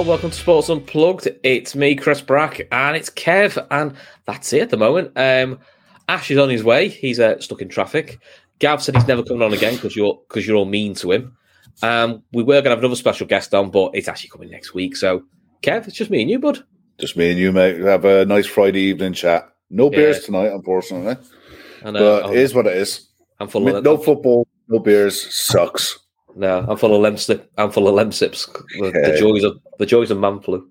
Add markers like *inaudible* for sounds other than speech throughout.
All, welcome to Sports Unplugged. It's me, Chris Brack, and it's Kev, and that's it at the moment. Um, Ash is on his way; he's uh, stuck in traffic. Gav said he's never coming on again because you're because you're all mean to him. Um, we were going to have another special guest on, but it's actually coming next week. So, Kev, it's just me and you, bud. Just me and you, mate. Have a nice Friday evening chat. No beers tonight, unfortunately. And, uh, but oh, it is what it is. I'm full of No football, no beers. Sucks. No, I'm full of lemsip. I'm full of lemsips. The, the joys of the joys of man flu.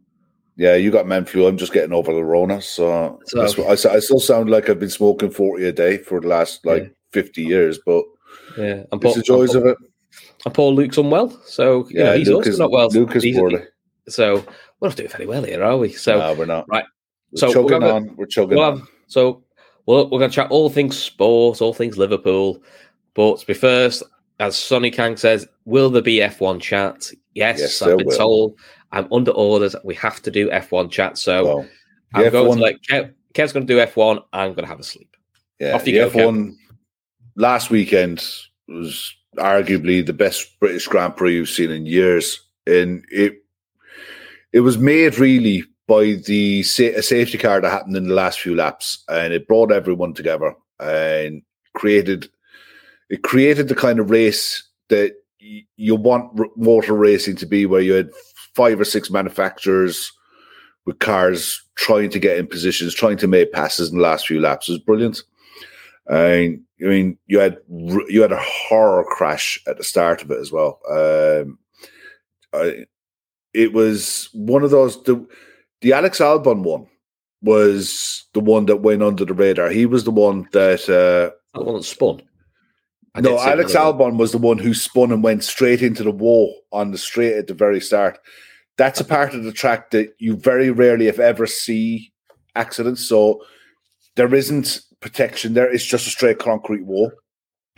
Yeah, you got man flu. I'm just getting over the Rona. So, So- that's what, I, I still sound like I've been smoking 40 a day for the last like Yeah. 50 years, but Yeah, and it's Paul, the joys and of it. and Paul Luke's unwell, so you know, Yeah, he's Luke also is, not well. Luke is poorly. So we're not doing very well here, are we? So no, we're not. right. We're So we're chugging gonna- on. We're chugging We'll on. so we'll, we're going to chat all things sport, all things Liverpool. But to be first, as Sonny Kang says, will there be F1 chat? Yes, Yes, I've been will. told. I'm under orders. We have to do F1 chat. So Well, I'm going F1 to let Kev, Kev's going to do F1. I'm going to have a sleep. Yeah, Off you the go, F1 last weekend was arguably the best British Grand Prix you've seen in years, and it it was made really by the sa- a safety car that happened in the last few laps, and it brought everyone together and created it created the kind of race that you want motor racing to be, where you had five or six manufacturers with cars trying to get in positions, trying to make passes in the last few laps. It was brilliant. And I mean, you had you had a horror crash at the start of it as well. Um, I, it was one of those. The, the Alex Albon one was the one that went under the radar. He was the one that. Uh, That one that spun. I no, Alex. Albon was the one who spun and went straight into the wall on the straight at the very start. That's a part of the track that you very rarely, if ever, see accidents. So there isn't protection there. It's just a straight concrete wall. *coughs*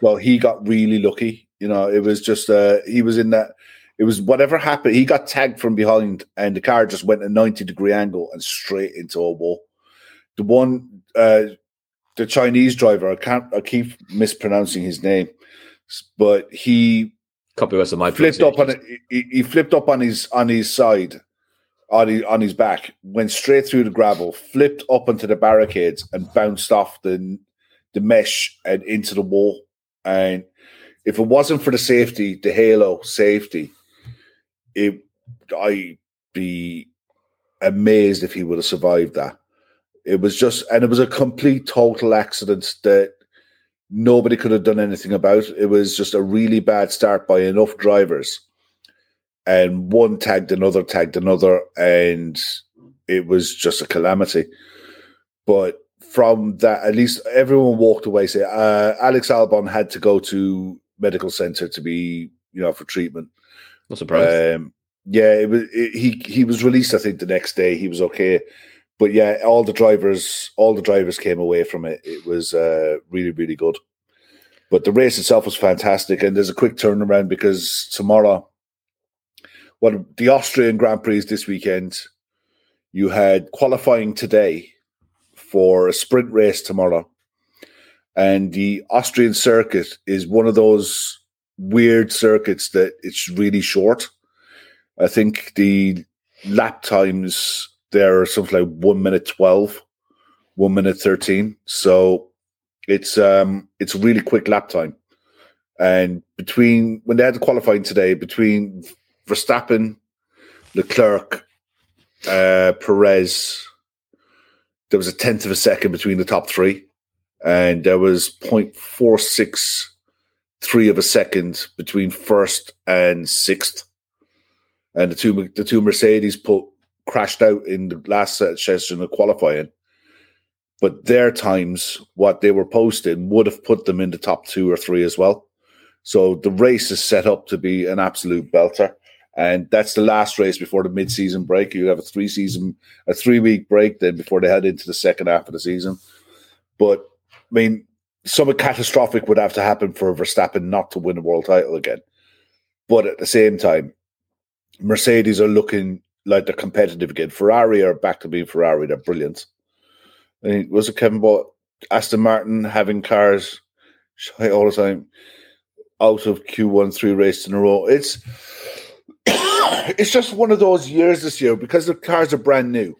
well, he got really lucky. You know, it was just uh he was in that. It was whatever happened. He got tagged from behind, and the car just went a ninety degree angle and straight into a wall. The one, uh the Chinese driver, I can't, I keep mispronouncing his name, but he Copyright of my flipped up on it. He, he flipped up on his on his side, on his, on his back, went straight through the gravel, flipped up onto the barricades, and bounced off the the mesh and into the wall. And if it wasn't for the safety, the halo safety, it I'd be amazed if he would have survived that. It was just, and it was a complete total accident that nobody could have done anything about. It was just a really bad start by enough drivers, and one tagged another, tagged another, and it was just a calamity. But from that, at least everyone walked away. Say, uh, Alex Albon had to go to medical center to be, you know, for treatment. Not surprised. Um, yeah, it was. It, he he was released. I think the next day he was okay, but yeah, all the drivers, all the drivers came away from it. It was uh, really really good. But the race itself was fantastic, and there's a quick turnaround because tomorrow, well, the Austrian Grand Prix is this weekend. You had qualifying today for a sprint race tomorrow, And the Austrian circuit is one of those weird circuits that it's really short. I think the lap times there are something like one minute 12, one minute 13. So it's um it's really quick lap time. And between when they had the qualifying today, between Verstappen, Leclerc, uh, Perez, there was a tenth of a second between the top three, and there was 0.463 of a second between first and sixth. And the two the two Mercedes put crashed out in the last session of qualifying. But their times, what they were posting, would have put them in the top two or three as well. So the race is set up to be an absolute belter. And that's the last race before the mid-season break. You have a three-season, a three-week break then before they head into the second half of the season. But I mean, something catastrophic would have to happen for Verstappen not to win a world title again. But at the same time, Mercedes are looking like they're competitive again. Ferrari are back to being Ferrari. They're brilliant. I mean, was it Kevin bought Aston Martin having cars all the time out of Q1 three races in a row? It's *coughs* it's just one of those years this year because the cars are brand new,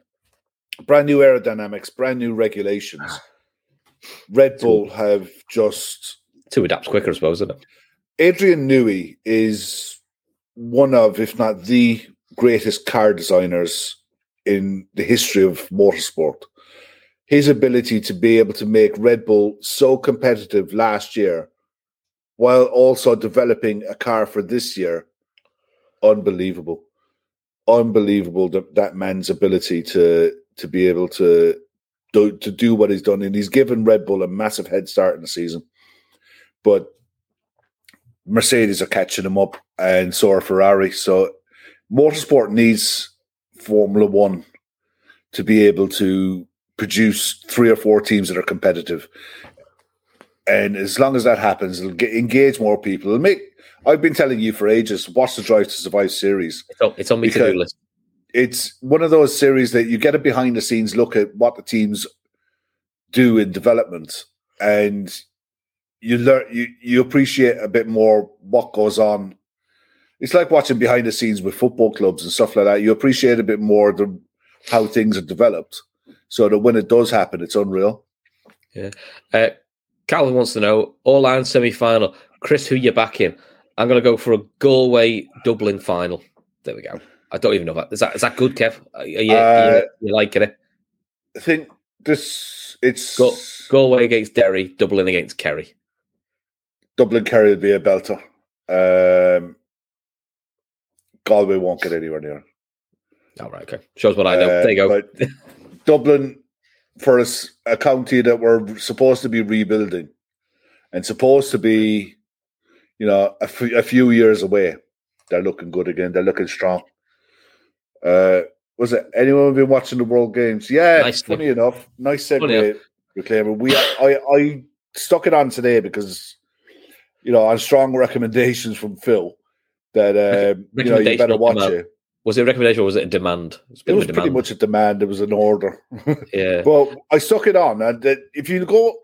brand new aerodynamics, brand new regulations. *sighs* Red Bull have just to adapt quicker, I suppose, isn't it? Adrian Newey is one of, if not the greatest car designers in the history of motorsport. His ability to be able to make Red Bull so competitive last year while also developing a car for this year unbelievable, unbelievable that, that man's ability to to be able to do to do what he's done, and he's given Red Bull a massive head start in the season. But Mercedes are catching him up, and so are Ferrari. So motorsport needs Formula One to be able to produce three or four teams that are competitive. And as long as that happens, it'll get, engage more people. It'll make I've been telling you for ages, watch the Drive to Survive series. It's on, it's on me to do list. It's one of those series that you get a behind the scenes look at what the teams do in development, and you learn you you appreciate a bit more what goes on. It's like watching behind the scenes with football clubs and stuff like that. You appreciate a bit more the how things are developed, so that when it does happen, it's unreal. Yeah. Uh, Calvin wants to know All-Ireland semi final. Chris, who you backing? I'm going to go for a Galway Dublin final. There we go. I don't even know that. Is that is that good, Kev? Are you, uh, are you, you liking it? I think this it's Go, Galway against Derry, Dublin against Kerry. Dublin Kerry would be a belter. Um, Galway won't get anywhere near. All right, okay. Shows what I know. Uh, there you go. *laughs* Dublin, for us, a county that we're supposed to be rebuilding and supposed to be you know, a, f- a few years away, they're looking good again. They're looking strong. Uh, was it anyone been watching the World Games? Yeah, nice funny thing. enough, nice segue, Reclaimer. We I I stuck it on today because you know on strong recommendations from Phil that uh, you know you better watch it. Was it a recommendation or was it a demand? It was pretty much a demand. It was an order. *laughs* Yeah. but I stuck it on, and if you go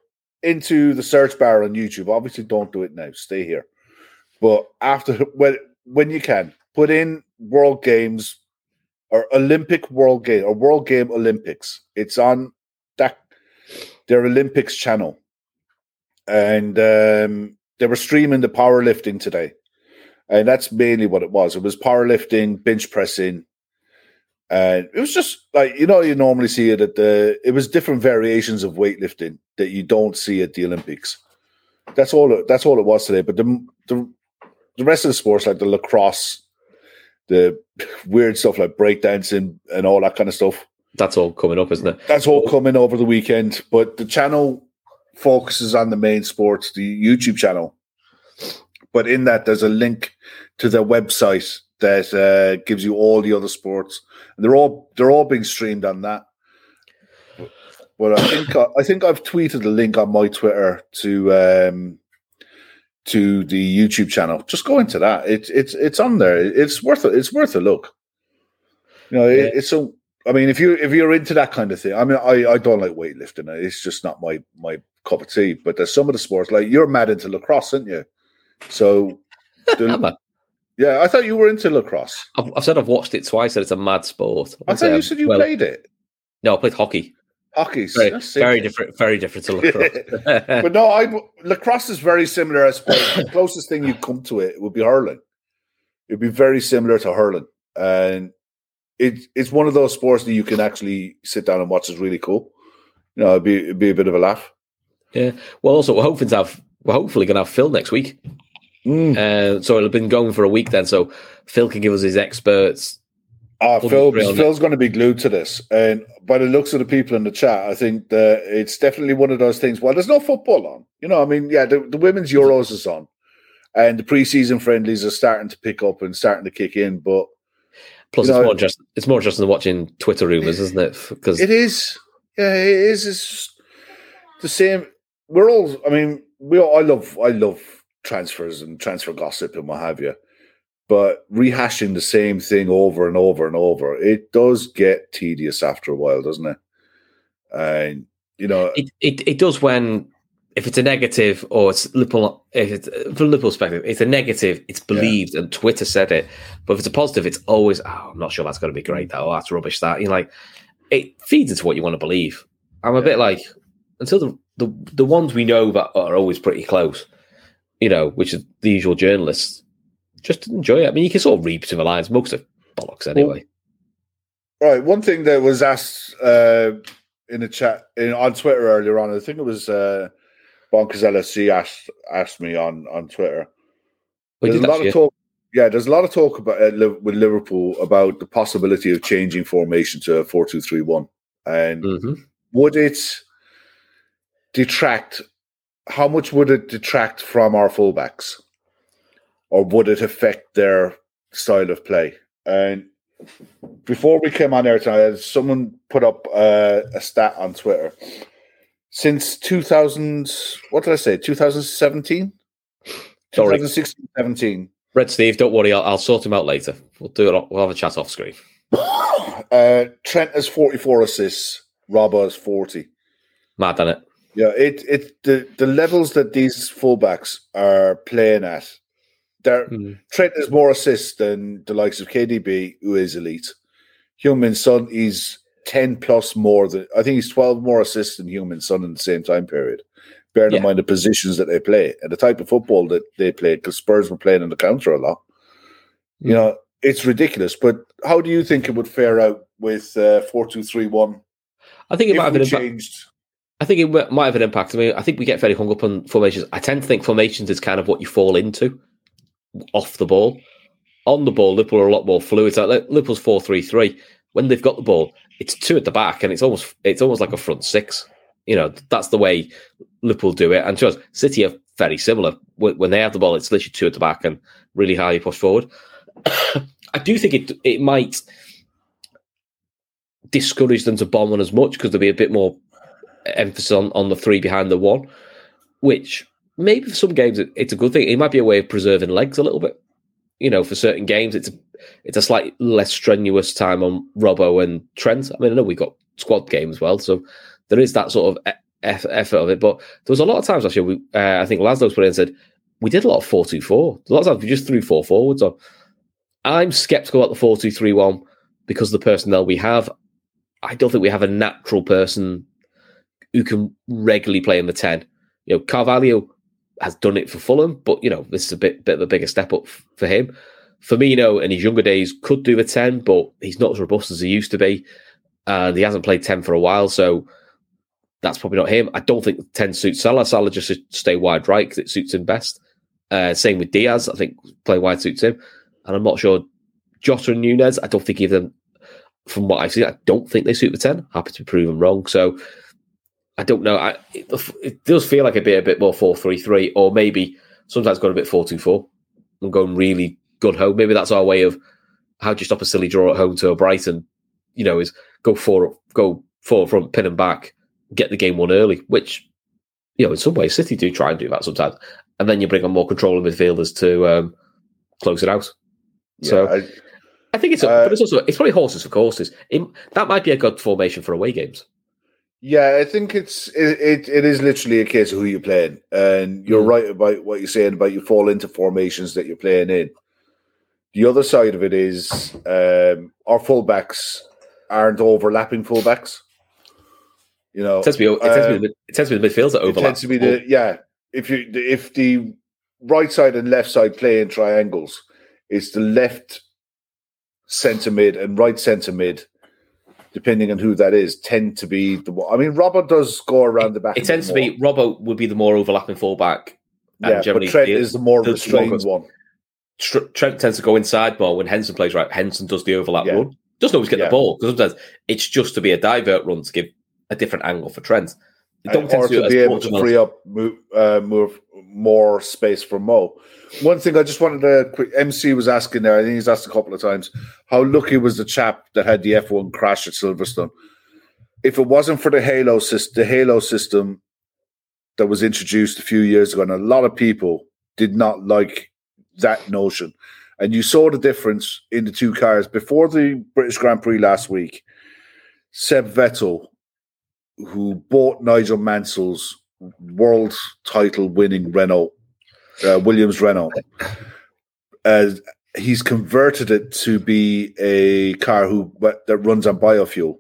into the search bar on YouTube, obviously don't do it now. Stay here. But after when when you can put in World Games or Olympic World Game or World Game Olympics, it's on that their Olympics channel, and um, they were streaming the powerlifting today, and that's mainly what it was. It was powerlifting, bench pressing. And it was just like you know you normally see it at the. It was different variations of weightlifting that you don't see at the Olympics. That's all. It, that's all it was today. But the the the rest of the sports, like the lacrosse, the *laughs* weird stuff like breakdancing and all that kind of stuff. That's all coming up, isn't it? That's all coming over the weekend. But the channel focuses on the main sports, the YouTube channel. But in that, there's a link to their website that uh, gives you all the other sports, and they're all they're all being streamed on that. But I think I think I've tweeted a link on my Twitter to um, to the YouTube channel, just go into that. It's it's it's on there. It's worth it. It's worth a look. You know, yeah. it, it's so. I mean, if you if you're into that kind of thing, I mean, I, I don't like weightlifting. It's just not my my cup of tea. But there's some of the sports like you're mad into lacrosse, aren't you? So, *laughs* the, yeah, I thought you were into lacrosse. I've, I've, said I've watched it twice, and it's a mad sport. I, thought you um, said you well, played it. No, I played hockey. Hockey, very, very different, very different to *laughs* lacrosse. *laughs* but no, I lacrosse is very similar. I suppose the closest thing you come to it would be hurling. It'd be very similar to hurling, and it, it's one of those sports that you can actually sit down and watch. It's really cool. You know, it'd be it'd be a bit of a laugh. Yeah. Well, also we're hoping to have we're hopefully going to have Phil next week. Mm. Uh, so it'll have been going for a week then. So Phil can give us his experts uh, Phil, Phil's going to be glued to this. And by the looks of the people in the chat, I think that it's definitely one of those things. Well, there's no football on. You know, I mean, yeah, the, the women's Euros is on. And the preseason friendlies are starting to pick up and starting to kick in. But plus, it's know, more just it's more just than watching Twitter rumors, isn't it? Because it is. Yeah, it is. It's the same. We're all. I mean, we. All, I love. I love transfers and transfer gossip and what have you but rehashing the same thing over and over and over, it does get tedious after a while, doesn't it? And you know, it it, it does when if it's a negative or it's Liverpool, if it's from Liverpool perspective, it's a negative, it's believed, yeah. and Twitter said it. But if it's a positive, it's always, oh, I'm not sure that's going to be great. That, oh, that's rubbish. That you know, like it feeds into what you want to believe. I'm a yeah. bit like until the, the the ones we know that are always pretty close, you know, which is the usual journalists just enjoy it. I mean, you can sort of read between the lines. Most of bollocks anyway. Well, right. One thing that was asked uh, in the chat in, on Twitter earlier on, I think it was uh, Bonkers LSC asked asked me on on Twitter. there's a lot of talk. Yeah, there's a lot of talk about uh, with Liverpool about the possibility of changing formation to a four two three one, and mm-hmm. would it detract? How much would it detract from our fullbacks? or would it affect their style of play? And before we came on air tonight, someone put up uh, a stat on Twitter. Since 2000, what did I say? 2017? 2016, 17. Red Steve, don't worry, I'll, I'll, sort him out later. We'll do it. We'll have a chat off screen. *laughs* uh, Trent has 44 assists. Robbo has 40. Mad, isn't it? Yeah, it it the, the levels that these fullbacks are playing at there, mm. Trent has more assists than the likes of KDB, who is elite. Heung-min Son, is 10 plus more than, I think he's 12 more assists than Heung-min Son in the same time period. Bearing yeah. in mind the positions that they play and the type of football that they play, because Spurs were playing in the counter a lot. Mm. You know, it's ridiculous. But how do you think it would fare out with uh, 4 2 3 1? I think it might have been changed. I think it might have an impact. I mean, I think we get very hung up on formations. I tend to think formations is kind of what you fall into off the ball. On the ball, Liverpool are a lot more fluid. Like Liverpool's four three three. When they've got the ball, it's two at the back, and it's almost it's almost like a front six. You know, that's the way Liverpool do it. And to us, City are very similar. When they have the ball, it's literally two at the back and really highly pushed forward. *coughs* I do think it it might discourage them to bomb on as much because there'll be a bit more emphasis on, on the three behind the one, which maybe for some games it's a good thing. It might be a way of preserving legs a little bit. You know, for certain games, it's a, it's a slightly less strenuous time on Robbo and Trent. I mean, I know we got squad game as well, so there is that sort of effort of it. But there was a lot of times actually. We, uh, I think Laszlo's put in and said we did a lot of four two four. A lot of times we just threw four forwards on. I'm skeptical about the four two three one because the personnel we have. I don't think we have a natural person who can regularly play in the ten. You know, Carvalho has done it for Fulham, but you know this is a bit bit of a bigger step up f- for him. Firmino in his younger days could do the ten, but he's not as robust as he used to be, and he hasn't played ten for a while, so that's probably not him. I don't think ten suits Salah. Salah just should stay wide right because it suits him best. Uh, same with Diaz. I think play wide suits him, and I'm not sure Jota and Nunez. I don't think either them, from what I've seen, I don't think they suit the ten. Happy to be proven wrong. So I don't know. I, it, it, does feel like a bit a bit more four three three, or maybe sometimes going a bit four two four and going really good home. Maybe that's our way of how do you stop a silly draw at home to a Brighton? You know, is go for go forward front, pin and back, get the game won early. Which you know, in some ways, City do try and do that sometimes, and then you bring on more control of midfielders to um, close it out. Yeah, so. I, I think it's, uh, but it's also it's probably horses for courses. It, that might be a good formation for away games. Yeah, I think it's it, it, it is literally a case of who you're playing, and you're Mm. right about what you're saying about you fall into formations that you're playing in. The other side of it is um, our fullbacks aren't overlapping fullbacks. You know, It tends to be, it tends to be, Um, the, it tends to be the midfields that it tends to be the yeah. If you if the right side and left side play in triangles, it's the left centre mid and right centre mid, depending on who that is, tend to be the one. I mean, Robert does go around the back. It tends to be Robert would be the more overlapping fullback. and yeah, generally but Trent the- is the more the- the restrained longest- one. Trent tends to go inside more when Henson plays right. Henson does the overlap Yeah. run. Doesn't always get Yeah. the ball because sometimes it's just to be a divert run to give a different angle for Trent. And- or do to be able to free up move, uh, move more space for Mo. One thing I just wanted to quick MC was asking there, I think he's asked a couple of times, how lucky was the chap that had the F1 crash at Silverstone? If it wasn't for the Halo system, the Halo system that was introduced a few years ago, and a lot of people did not like that notion. And you saw the difference in the two cars before the British Grand Prix last week. Seb Vettel who bought Nigel Mansell's world title winning Renault, uh, Williams Renault. Uh, he's converted it to be a car who that runs on biofuel.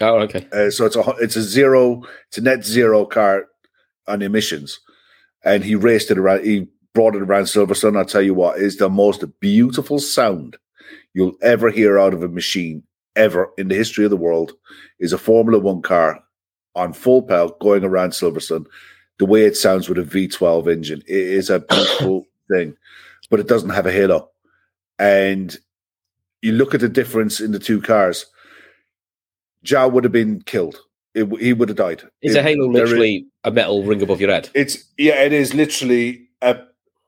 Oh, okay. Uh, so it's a it's a zero, it's a net zero car on emissions, and he raced it around. He brought it around Silverstone. I'll tell you what is the most beautiful sound you'll ever hear out of a machine ever in the history of the world is a Formula One car on full power going around Silverstone. The way it sounds with a V12 engine, it is a beautiful *coughs* thing, but it doesn't have a halo. And you look at the difference in the two cars. Zhou would have been killed. It, he would have died. Is It- a halo there is- literally a metal ring above your head? it's yeah, it is literally a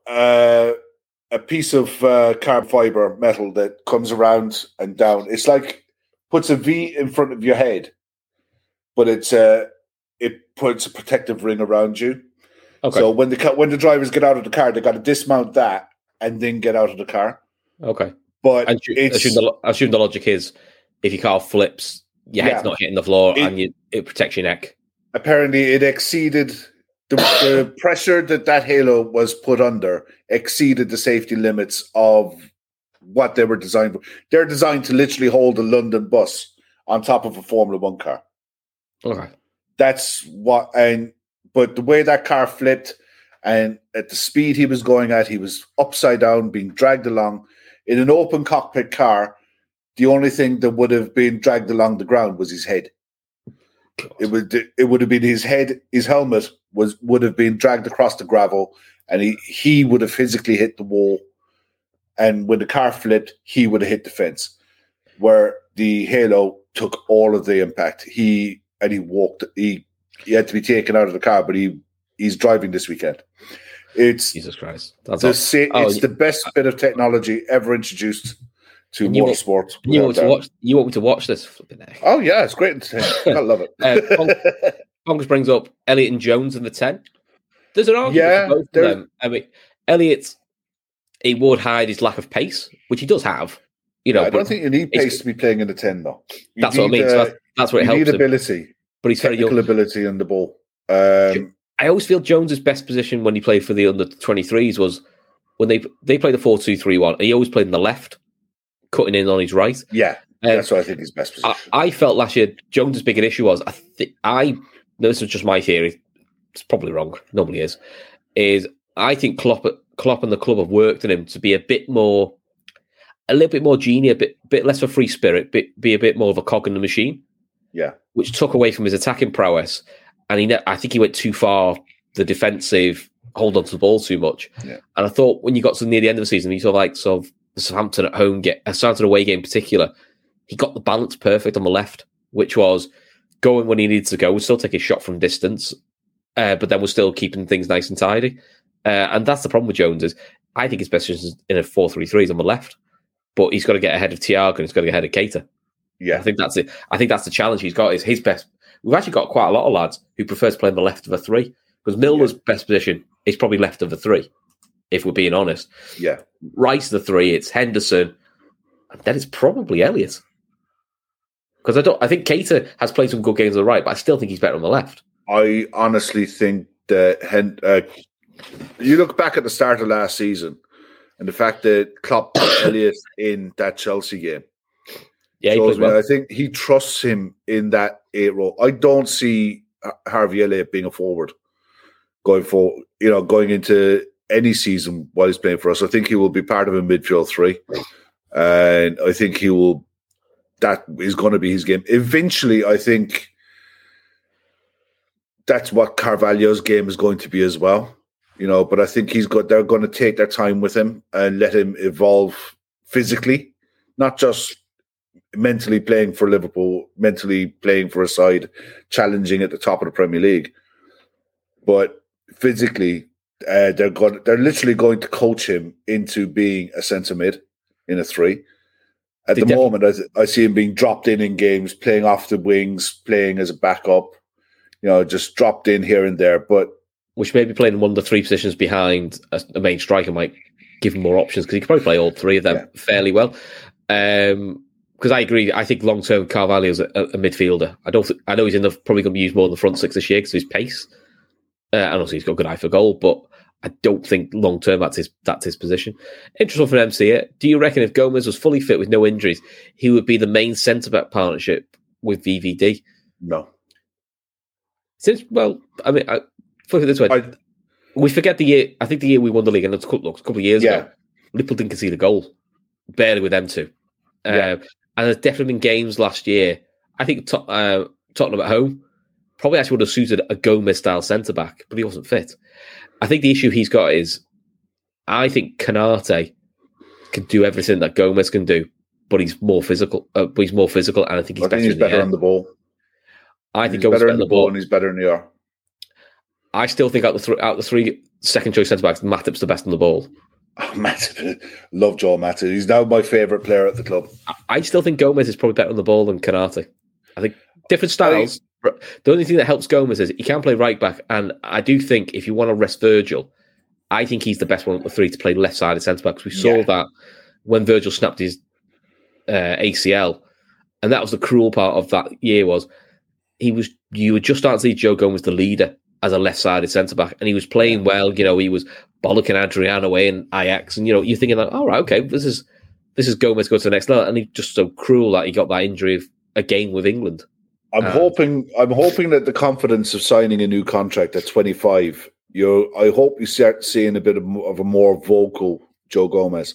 uh, a piece of uh, carbon fiber metal that comes around and down. It's like puts a V in front of your head, but it's uh, it puts a protective ring around you. Okay. So when the when the drivers get out of the car, they got to dismount that and then get out of the car. okay. But I assume, the, I assume the logic is if your car flips, your head's Yeah. not hitting the floor It- and you, it protects your neck. apparently it exceeded the, the *coughs* pressure that that halo was put under exceeded the safety limits of what they were designed for. They're designed to literally hold a London bus on top of a Formula One car. Okay. That's what, and but the way that car flipped and at the speed he was going at, he was upside down, being dragged along in an open cockpit car. The only thing that would have been dragged along the ground was his head. It would it would have been his head, his helmet was would have been dragged across the gravel, and he he would have physically hit the wall. And when the car flipped, he would have hit the fence. Where the halo took all of the impact. He and he walked. He he had to be taken out of the car, but he he's driving this weekend. It's Jesus Christ. That's the Oh, it's the best bit of technology ever introduced to And you want- motorsport. You want, me to watch, you want me to watch this? Flipping heck. Oh yeah, it's great. I *laughs* love it. Uh, *laughs* brings up Elliot and Jones in the 10. There's an argument Yeah, for both of them. I mean, Elliot, he would hide his lack of pace, which he does have. You know, I don't think you need pace to be playing in the ten, though. You that's what I need, mean. So uh, that's, that's what it helps need him. ability, But he's very technical young. ability on the ball. Um, I always feel Jones's best position when he played for the under 23s was when they they played the 4 2 3 1. He always played in the left, cutting in on his right. yeah, Um, that's what I think his best I, position. I felt last year Jones's bigger issue was I think I no, this is just my theory. It's probably wrong. Normally is. Is I think Klopp Klopp and the club have worked on him to be a bit more, a little bit more genie, a bit bit less of a free spirit, bit be a bit more of a cog in the machine, yeah, which took away from his attacking prowess. And he, ne- I think he went too far the defensive hold on to the ball too much. Yeah. And I thought when you got to near the end of the season, you saw like sort of the Southampton at home get a Southampton away game in particular, he got the balance perfect on the left, which was going when he needed to go, would still take a shot from distance, uh, but then we're still keeping things nice and tidy. Uh, and that's the problem with Jones is I think his best position is in a 4-3-3 is on the left, but he's got to get ahead of Thiago and he's got to get ahead of. I yeah, think that's it. I think that's the challenge he's got. Is his best. We've actually got quite a lot of lads who prefers playing the left of a three because Milner's best position is probably left of a three. If we're being honest, yeah. right of the three, it's Henderson, and then it's probably Elliot. Because I don't. I think Keita has played some good games on the right, but I still think he's better on the left. I honestly think that Hen- uh, you look back at the start of last season and the fact that Klopp put *coughs* Elliott in that Chelsea game. Yeah, shows me- well. I think he trusts him in that eight role. I don't see Har- Harvey Elliott being a forward going for you know going into any season while he's playing for us. I think he will be part of a midfield three, and I think he will. That is going to be his game. Eventually, I think that's what Carvalho's game is going to be as well. You know, but I think he's got. They're going to take their time with him and let him evolve physically, not just mentally playing for Liverpool, mentally playing for a side, challenging at the top of the Premier League, but physically, uh, they're going. They're literally going to coach him into being a centre mid in a three. At They the moment, I, I see him being dropped in in games, playing off the wings, playing as a backup. You know, just dropped in here and there, but Which maybe playing one of the three positions behind a, a main striker might give him more options because he could probably play all three of them Yeah. fairly well. Um, because I agree, I think long term Carvalho's a, a midfielder. I don't. Think, I know he's in the probably going to be used more in the front six this year because of his pace. Uh, and also he's got a good eye for goal, but I don't think long term that's his that's his position. Interesting for MC. here. Do you reckon if Gomez was fully fit with no injuries, he would be the main centre back partnership with VVD? no. Since well, I mean, I, put it this way: I, we forget the year. I think the year we won the league, and it's a couple, a couple of years Yeah. ago. Liverpool didn't concede a goal, barely with them two. Yeah. Um, and there's definitely been games last year. I think Tot- uh, Tottenham at home probably actually would have suited a Gomez style centre back, but he wasn't fit. I think the issue he's got is, I think Konaté can do everything that Gomez can do, but he's more physical. Uh, but he's more physical, and I think he's I better. he's in the on the ball. I think he's Gomez better on the ball and he's better in the air. I still think out the th- out the three second choice centre backs, Matip's the best on the ball. Oh, *laughs* Matip, love Joel Matip. He's now my favourite player at the club. I still think Gomez is probably better on the ball than Konaté. I think different styles. but the only thing that helps Gomez is he can play right back, and I do think if you want to rest Virgil, I think he's the best one of the three to play left sided centre backs. We saw Yeah. that when Virgil snapped his uh, ACL, and that was the cruel part of that year was he was you were just starting to see Joe Gomez the leader as a left sided centre back, and he was playing well. You know, he was bollocking Adrian away in Ajax, and you know you're thinking like, all right, okay, this is this is Gomez go to the next level, and he just so cruel that he got that injury of, again with England. I'm Uh, hoping. I'm hoping that the confidence of signing a new contract at 25. You, I hope you start seeing a bit of, of a more vocal Joe Gomez.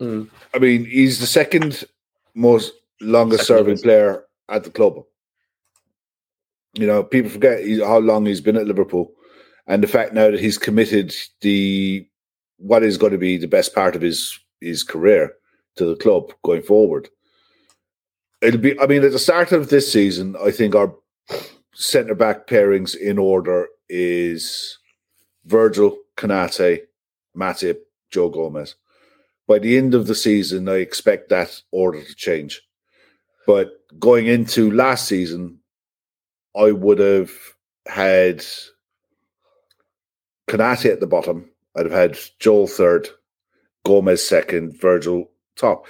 Mm. I mean, he's the second most longest Second serving player at the club. You know, people forget how long he's been at Liverpool, and the fact now that he's committed the what is going to be the best part of his his career to the club going forward. It'll be. I mean, at the start of this season, I think our centre back pairings in order is Virgil, Konaté, Matip, Joe Gomez. By the end of the season, I expect that order to change. But going into last season, I would have had Konaté at the bottom. I'd have had Joel third, Gomez second, Virgil top.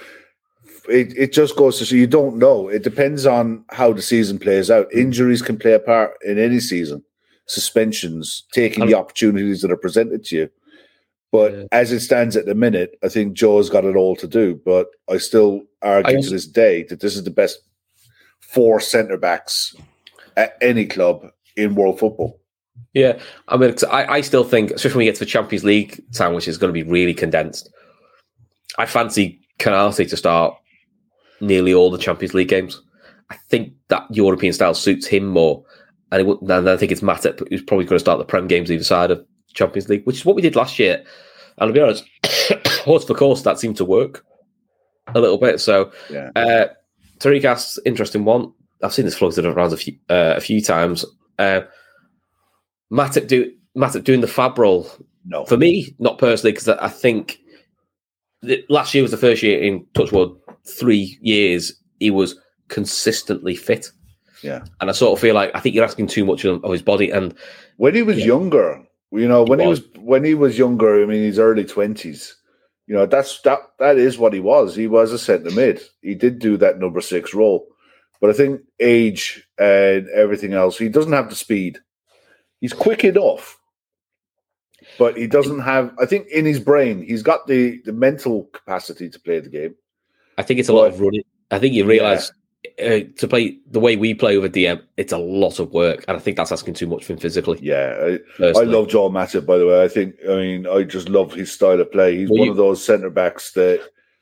It it just goes to show you don't know. It depends on how the season plays out. Injuries can play a part in any season. Suspensions, taking the opportunities that are presented to you. But Yeah. as it stands at the minute, I think Joe's got it all to do. But I still argue I to this day that this is the best four centre backs at any club in world football. Yeah, I mean, I, I still think, especially when we get to the Champions League time, which is going to be really condensed. I fancy Konaté to start nearly all the Champions League games. I think that European style suits him more, and, it, and I think it's Matip who's probably going to start the Prem games either side of Champions League, which is what we did last year. And to be honest, *coughs* horse for course, that seemed to work a little bit. So, Yeah. uh, Tariq asks, interesting one. I've seen this floated around a few uh, a few times. Uh, Matip do Matip doing the fab role No. for me, not personally, because I I think last year was the first year in Touchwood three years he was consistently fit, Yeah. and I sort of feel like I think you're asking too much of of his body. And When he was Yeah. younger, you know, when he was. was when he was younger, I mean his early twenties, you know, that's that that is what he was. He was a centre mid. He did do that number six role. But I think age and everything else, he doesn't have the speed. He's quick enough, but he doesn't have. I think in his brain, he's got the the mental capacity to play the game. I think it's a lot of running. I think you realise uh, to play the way we play with a DM, it's a lot of work, and I think that's asking too much from physically. Yeah, I, I love John Matip. By the way, I think I mean I just love his style of play. He's well, one you, of those centre backs that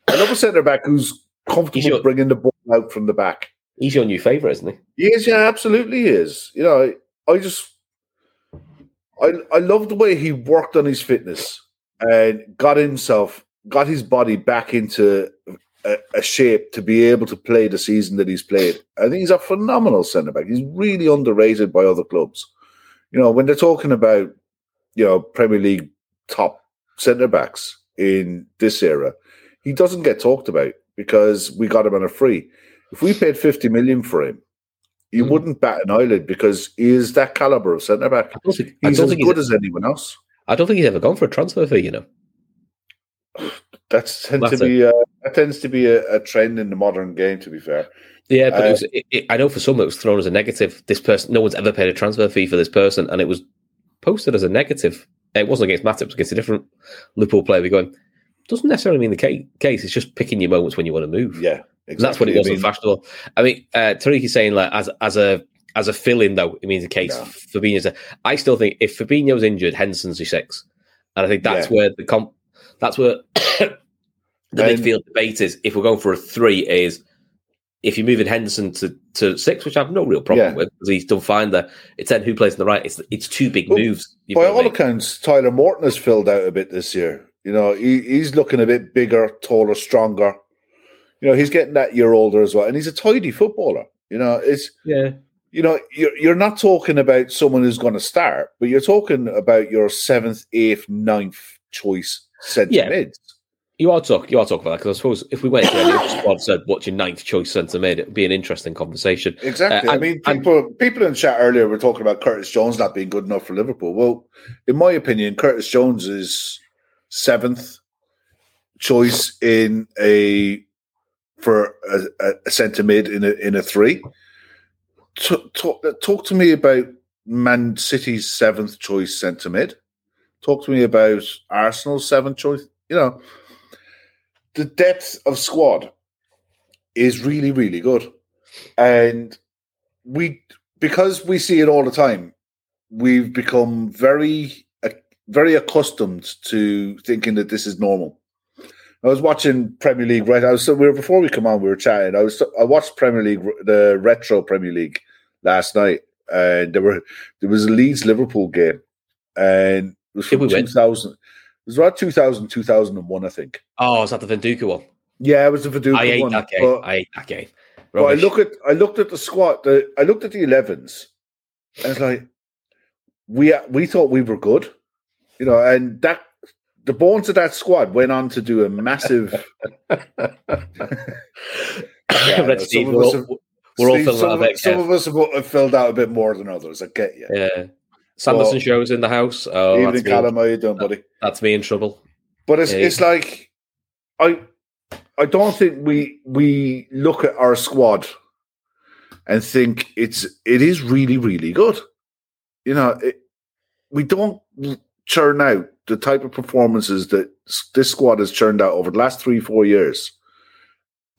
I love a centre back who's comfortable bringing the ball out from the back. He's your new favourite, isn't he? He is. Yeah, absolutely he is. You know, I, I just I I love the way he worked on his fitness and got himself got his body back into a, a, shape to be able to play the season that he's played. I think he's a phenomenal centre back. He's really underrated by other clubs. You know, when they're talking about, you know, Premier League top centre backs in this era, he doesn't get talked about because we got him on a free. If we paid 50 million for him, you mm. wouldn't bat an eyelid because he is that caliber of centre back. He's as good as anyone else. I don't think he's ever gone for a transfer fee, you know. *sighs* That's tend That's to be uh, that tends to be a, a, trend in the modern game. To be fair, yeah, but uh, it was, it, it, I know for some it was thrown as a negative. This person, no one's ever paid a transfer fee for this person, and it was posted as a negative. It wasn't against Matip; it was against a different Liverpool player. We're going doesn't necessarily mean the case. It's just picking your moments when you want to move. Yeah, exactly. that's what it was I mean, fashionable. I mean, uh, Tariq is saying like as as a as a fill-in though, it means a case. No. Fabinho's. A, I still think if Fabinho's injured, Henderson's a six, and I think that's yeah. where the comp. That's where *coughs* the then, midfield debate is if we're going for a three is if you're moving Henderson to, to six, which I have no real problem yeah. with because he's done fine there. It's then who plays in the right. It's it's two big well, moves. By all accounts, Tyler Morton has filled out a bit this year. You know, he, he's looking a bit bigger, taller, stronger. You know, he's getting that year older as well, and he's a tidy footballer. You know, it's yeah. You know, you're you're not talking about someone who's going to start, but you're talking about your seventh, eighth, ninth choice centre yeah. mids. You are talk. You are talking about that because I suppose if we went to any *laughs* squad said what's your ninth choice centre mid, it would be an interesting conversation. Exactly. Uh, and, I mean, people and, people in chat earlier were talking about Curtis Jones not being good enough for Liverpool. Well, in my opinion, Curtis Jones is seventh choice in a for a, a centre mid in a in a three. Talk, talk, talk to me about Man City's seventh choice centre mid. Talk to me about Arsenal's seventh choice. You know the depth of squad is really, really good. And we, because we see it all the time, we've become very, very accustomed to thinking that this is normal. I was watching Premier League right. I was so we were before we come on. We were chatting. I was I watched Premier League, the retro Premier League last night, and there were there was a Leeds Liverpool game, and it was from two thousand It was about 2000, 2001, I think. Oh, was that the Viduka one? Yeah, it was the Viduka I one. That game. But, I ate that game. But I look at I looked at the squad. The, I looked at the 11s. And it's like we we thought we were good, you know, and that the bones of that squad went on to do a massive. *laughs* yeah, Steve, we're, all, have, we're all some, of, some of us have filled out a bit more than others. I get you. Yeah. Sanderson but, shows in the house. Oh, evening, Callum. How you doing, buddy? That's me in trouble. But it's yeah. it's like I I don't think we we look at our squad and think it's it is really really good. You know, it, we don't churn out the type of performances that this squad has churned out over the last three four years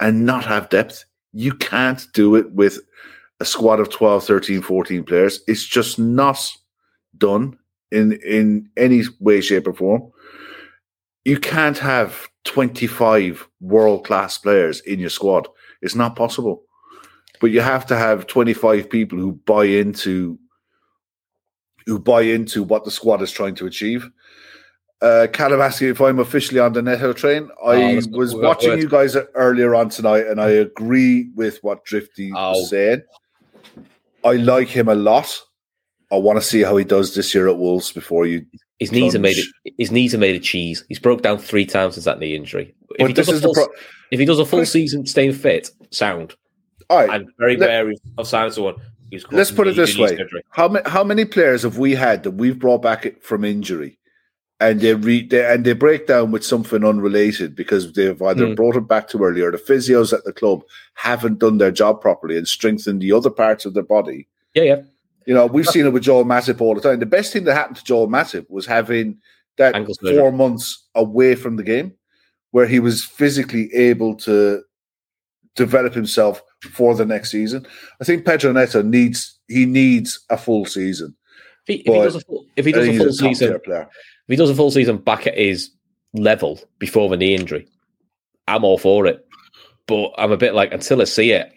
and not have depth. You can't do it with a squad of 12, 13, 14 players. It's just not done in in any way, shape, or form. You can't have 25 world class players in your squad. It's not possible. But you have to have 25 people who buy into who buy into what the squad is trying to achieve. Uh, Callum asking if I'm officially on the Neto train. I oh, was watching you guys earlier on tonight, and I agree with what Drifty oh. was saying. I like him a lot. I want to see how he does this year at Wolves before you. His knees are made. Of, his knees are made of cheese. He's broke down three times since that knee injury. If, he does, a full, pro- if he does a full season staying fit, sound. All right, I'm very Let, wary of signing someone. Let's put it this way: how many how many players have we had that we've brought back from injury, and they, re- they and they break down with something unrelated because they've either Mm. brought it back too early or the physios at the club haven't done their job properly and strengthened the other parts of their body. Yeah, yeah. You know, we've seen it with Joel Matip all the time. The best thing that happened to Joel Matip was having that four months away from the game, where he was physically able to develop himself for the next season. I think Pedro Neto needs he needs a full season. If he, if he does a full, if he does a full a season, if he does a full season back at his level before the knee injury, I'm all for it. But I'm a bit like until I see it,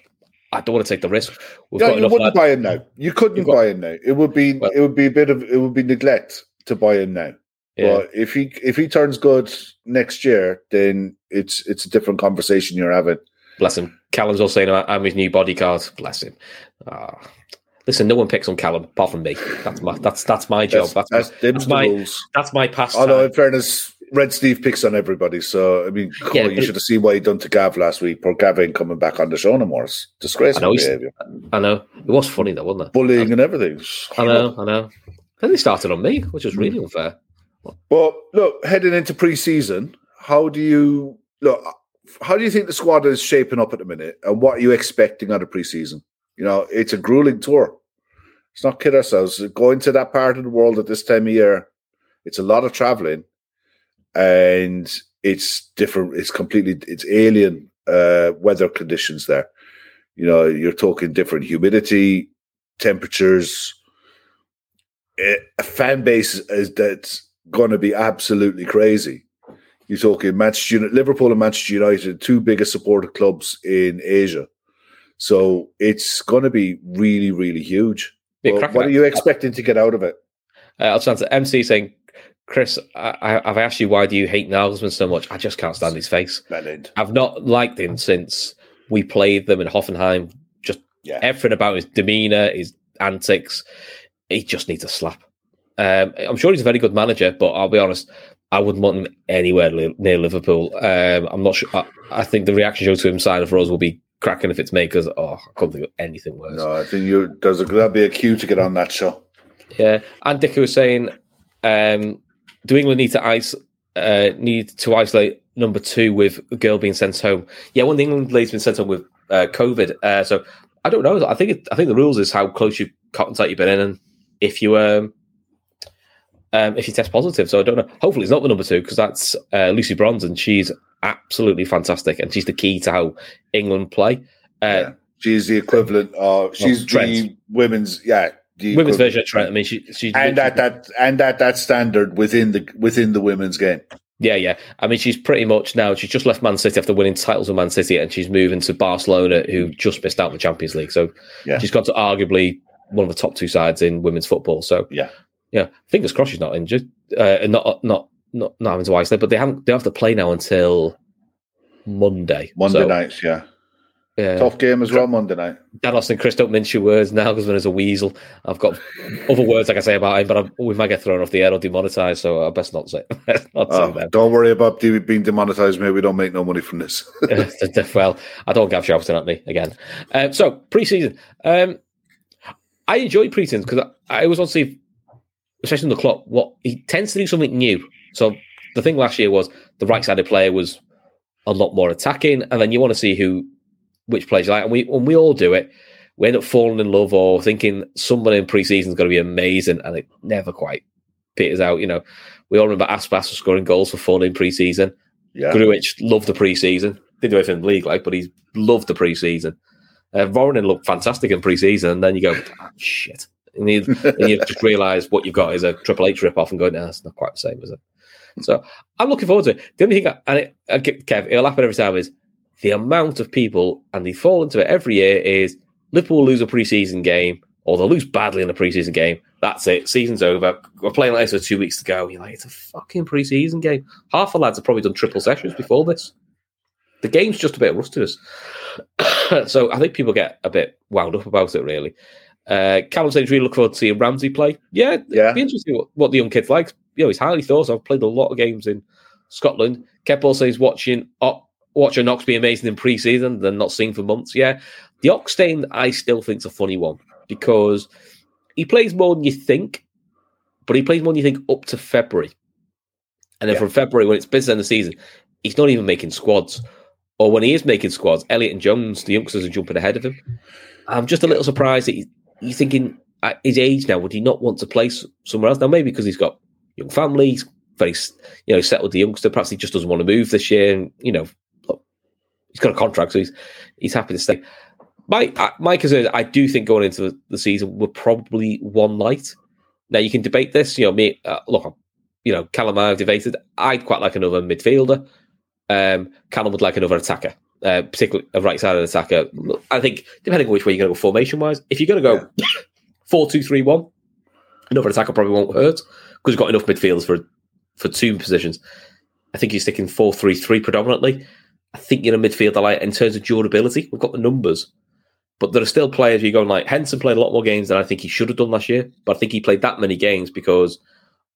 I don't want to take the risk. We've No, you wouldn't lad- buy him now. You couldn't got- buy him now. It would be Well- it would be a bit of it would be neglect to buy him now. yeah. But if he if he turns good next year, then it's it's a different conversation you're having. Bless him. Callum's all saying I'm his new bodyguard. Bless him. Ah. Listen, no one picks on Callum apart from me. That's my that's that's my job. That's, That's, that's, my, that's my rules. that's my pastime. Although in fairness, Red Steve picks on everybody. So I mean, Yeah, on, you should have seen what he done to Gav last week. Poor Gav ain't coming back on the show no more. It's disgraceful he's- behaviour, I know it was funny though, wasn't it? bullying and everything. I know, I know. Then they started on me, which was Hmm. really unfair. Well, look, heading into pre-season, how do you look? How do you think the squad is shaping up at the minute, and what are you expecting out of pre-season? You know, it's a grueling tour. Let's not kid ourselves. Going to that part of the world at this time of year, it's a lot of traveling, and it's different. It's completely, it's alien uh, weather conditions there. You know, you're talking different humidity, temperatures. A fan base is that's going to be absolutely crazy. You're talking Manchester United, Liverpool and Manchester United, two biggest supporter clubs in Asia. So it's going to be really, really huge. Well, what are you expecting to get out of it? Uh, I'll answer MC saying, Chris, I, I've asked you why do you hate Nagelsmann so much? I just can't stand his face. I've not liked him since we played them in Hoffenheim. Just Yeah. everything about his demeanour, his antics, he just needs a slap. Um, I'm sure he's a very good manager, but I'll be honest, I wouldn't want him anywhere li- near Liverpool. Um, I'm not sure. I, I think the reaction show to him signing for us will be cracking if it's me because oh, I couldn't think of anything worse. No, I think you there's a there'll be a cue to get on that show. Yeah, and Dicker was saying, um, do England need to ice uh, need to isolate number two with a girl being sent home? Yeah, one of the England lady's been sent home with uh, COVID. Uh, so I don't know. I think it, I think the rules is how close you cotton tight you've been in, and if you um, um, if you test positive. So I don't know. Hopefully, it's not the number two because that's uh, Lucy Bronze, and she's absolutely fantastic, and she's the key to how England play. Uh, yeah. She's the equivalent of she's Trent. the women's yeah the Women's equivalent version of Trent. I mean, she she and at that and at that standard within the within the women's game. Yeah, yeah. I mean, she's pretty much now. She's just left Man City after winning titles with Man City, and she's moving to Barcelona, who just missed out in the Champions League. So Yeah. she's got to arguably one of the top two sides in women's football. So Yeah. yeah. Fingers crossed she's not injured, uh, and not not not not having to isolate. But they haven't. They have to play now until Monday. Monday So, night, yeah. Yeah. Tough game as well, Monday night. Dan Austin, Chris, don't mince your words. Nagelsmann is a weasel. I've got other words I can say about him, but I'm, we might get thrown off the air or demonetized. So I best not say. *laughs* best not say Oh, them. don't worry about being demonetized, mate. We don't make no money from this. *laughs* *laughs* well, I don't Gav shouting at me again. Um, so pre-season, um, I enjoy pre-season because I, I always want to see, especially on the clock, what he tends to do something new. So the thing last year was the right-sided player was a lot more attacking, and then you want to see who, which players you like, and we when we all do it, we end up falling in love or thinking someone in pre-season is going to be amazing, and it never quite peters out. You know, we all remember Aspas scoring goals for fun in preseason. yeah. Grujić loved the preseason. Didn't do anything league, like, but he loved the preseason. Uh, Voronin looked fantastic in preseason, and then you go, "Ah, shit. And you, and you just realise what you've got is a Triple H rip off and go, no, it's not quite the same, is it? So I'm looking forward to it. The only thing, I, and it, I Kev, it'll happen every time, is the amount of people, and they fall into it every year, is Liverpool lose a preseason game, or they'll lose badly in a preseason game. That's it. Season's over. We're playing like this with two weeks to go. You're like, it's a fucking preseason game. Half the lads have probably done triple sessions before this. The game's just a bit rustiness. *coughs* so I think people get a bit wound up about it, really. Uh, Callum says, really look forward to seeing Ramsay play. Yeah, Yeah. be interesting what, what the young kid's like. You know, he's highly thought. I've played a lot of games in Scotland. Keppel says, watching watching Ox be amazing in pre-season, than not seen for months. Yeah, the Ox thing I still think's a funny one because he plays more than you think, but he plays more than you think up to February. And then Yeah. from February, when it's business end of the season, he's not even making squads. Or when he is making squads, Elliott and Jones, the youngsters, are jumping ahead of him. I'm just a little surprised that he, he's thinking at his age now, would he not want to play somewhere else? Now, maybe because he's got young family, he's very, you know, settled the youngster. Perhaps he just doesn't want to move this year. And, you know, look, he's got a contract, so he's, he's happy to stay. My, my concern I do think going into the, the season, we're probably one night. Now, you can debate this. You know, me, uh, look, you know, Callum and I have debated. I'd quite like another midfielder. Um, Callum would like another attacker, uh, particularly a right sided attacker. I think, depending on which way you're going to go formation wise, if you're going to go *coughs* 4 2 3 1, another attacker probably won't hurt because you've got enough midfielders for, for two positions. I think you're sticking 4 3 3 predominantly. I think you're in a midfielder like in terms of durability. We've got the numbers. But there are still players you're going like Henson played a lot more games than I think he should have done last year. But I think he played that many games because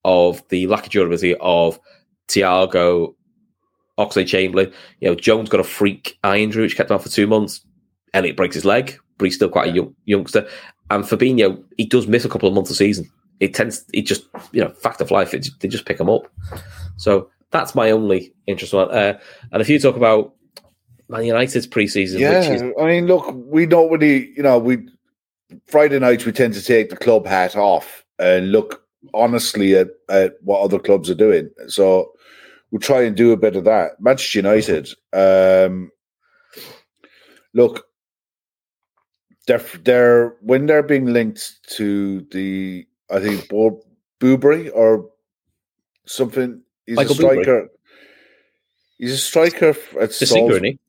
of the lack of durability of Thiago, Oxlade-Chamberlain. You know, Jones got a freak eye injury which kept him out for two months. Elliott breaks his leg, but he's still quite a young youngster. And Fabinho, he does miss a couple of months of season. It tends, it just, you know, fact of life, it, they just pick them up. So that's my only interest one. Uh, and if you talk about Man United's preseason, which Yeah, is I mean, look, we don't really, you know, we Friday nights we tend to take the club hat off and look honestly at, at what other clubs are doing. So we'll try and do a bit of that. Manchester United, um, look, they're they're when they're being linked to the, I think Bo- Boobury or something. He's Michael a striker. He's a striker at the singer, isn't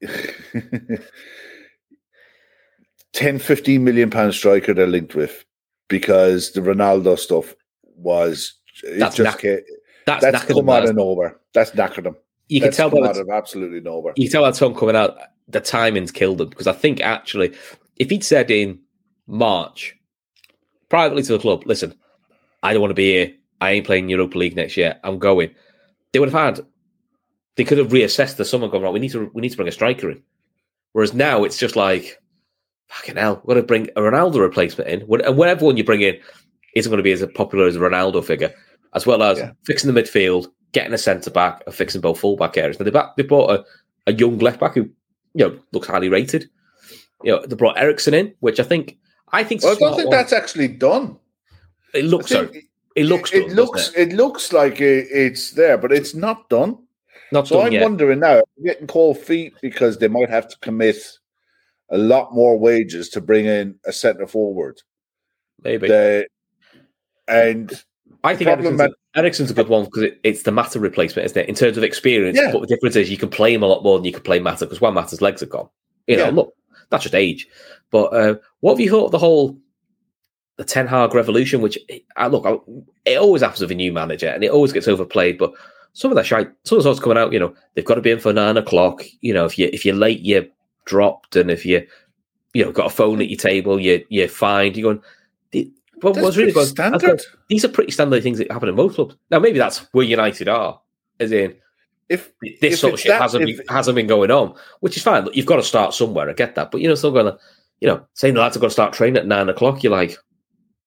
he? *laughs* 10 15 million pound striker they're linked with because the Ronaldo stuff was That's just knack- ca- That's, come out of nowhere. That's knackered them. You can That's tell come by out the, of absolutely nowhere. you can tell that Tom coming out, the timing's killed him because I think actually, if he'd said in March, privately to the club, listen, I don't want to be here. I ain't playing Europa League next year. I'm going. They would have had. They could have reassessed the summer, gone right. We need to. We need to bring a striker in. Whereas now it's just like, fucking hell, we've got to bring a Ronaldo replacement in. And whatever one you bring in isn't going to be as popular as a Ronaldo figure, as well as Yeah. fixing the midfield, getting a centre back, and fixing both fullback areas. Now they back, they brought a, a young left back who, you know, looks highly rated. You know, they brought Eriksen in, which I think I think. Well, I don't think that's actually done. it looks so. It looks. it, done, doesn't looks it? it looks like it, it's there, but it's not done. not So done I'm yet. wondering now, getting cold feet because they might have to commit a lot more wages to bring in a centre forward. Maybe and I think problem Eriksen's, a, Eriksen's a good one because it, it's the Mata replacement, isn't it? In terms of experience, Yeah. but the difference is you can play him a lot more than you can play Mata because one Mata's legs are gone. You know, Yeah. look, that's just age. But uh, what have you thought of the whole the Ten Hag revolution? Which I look, I, it always happens with a new manager, and it always gets overplayed. But some of that shite, some of the coming out, you know, they've got to be in for nine o'clock. You know, if you if you're late, you're dropped, and if you you know got a phone at your table, you you're fined. You're going. what's really going, that's going- standard. these are pretty standard things that happen in most clubs. Now, maybe that's where United are, as in If this If sort of shit that- hasn't if- been, hasn't been going on, which is fine. Look, you've got to start somewhere. I get that, but you know, still going to, you know, saying the lads have got to start training at nine o'clock. You're like,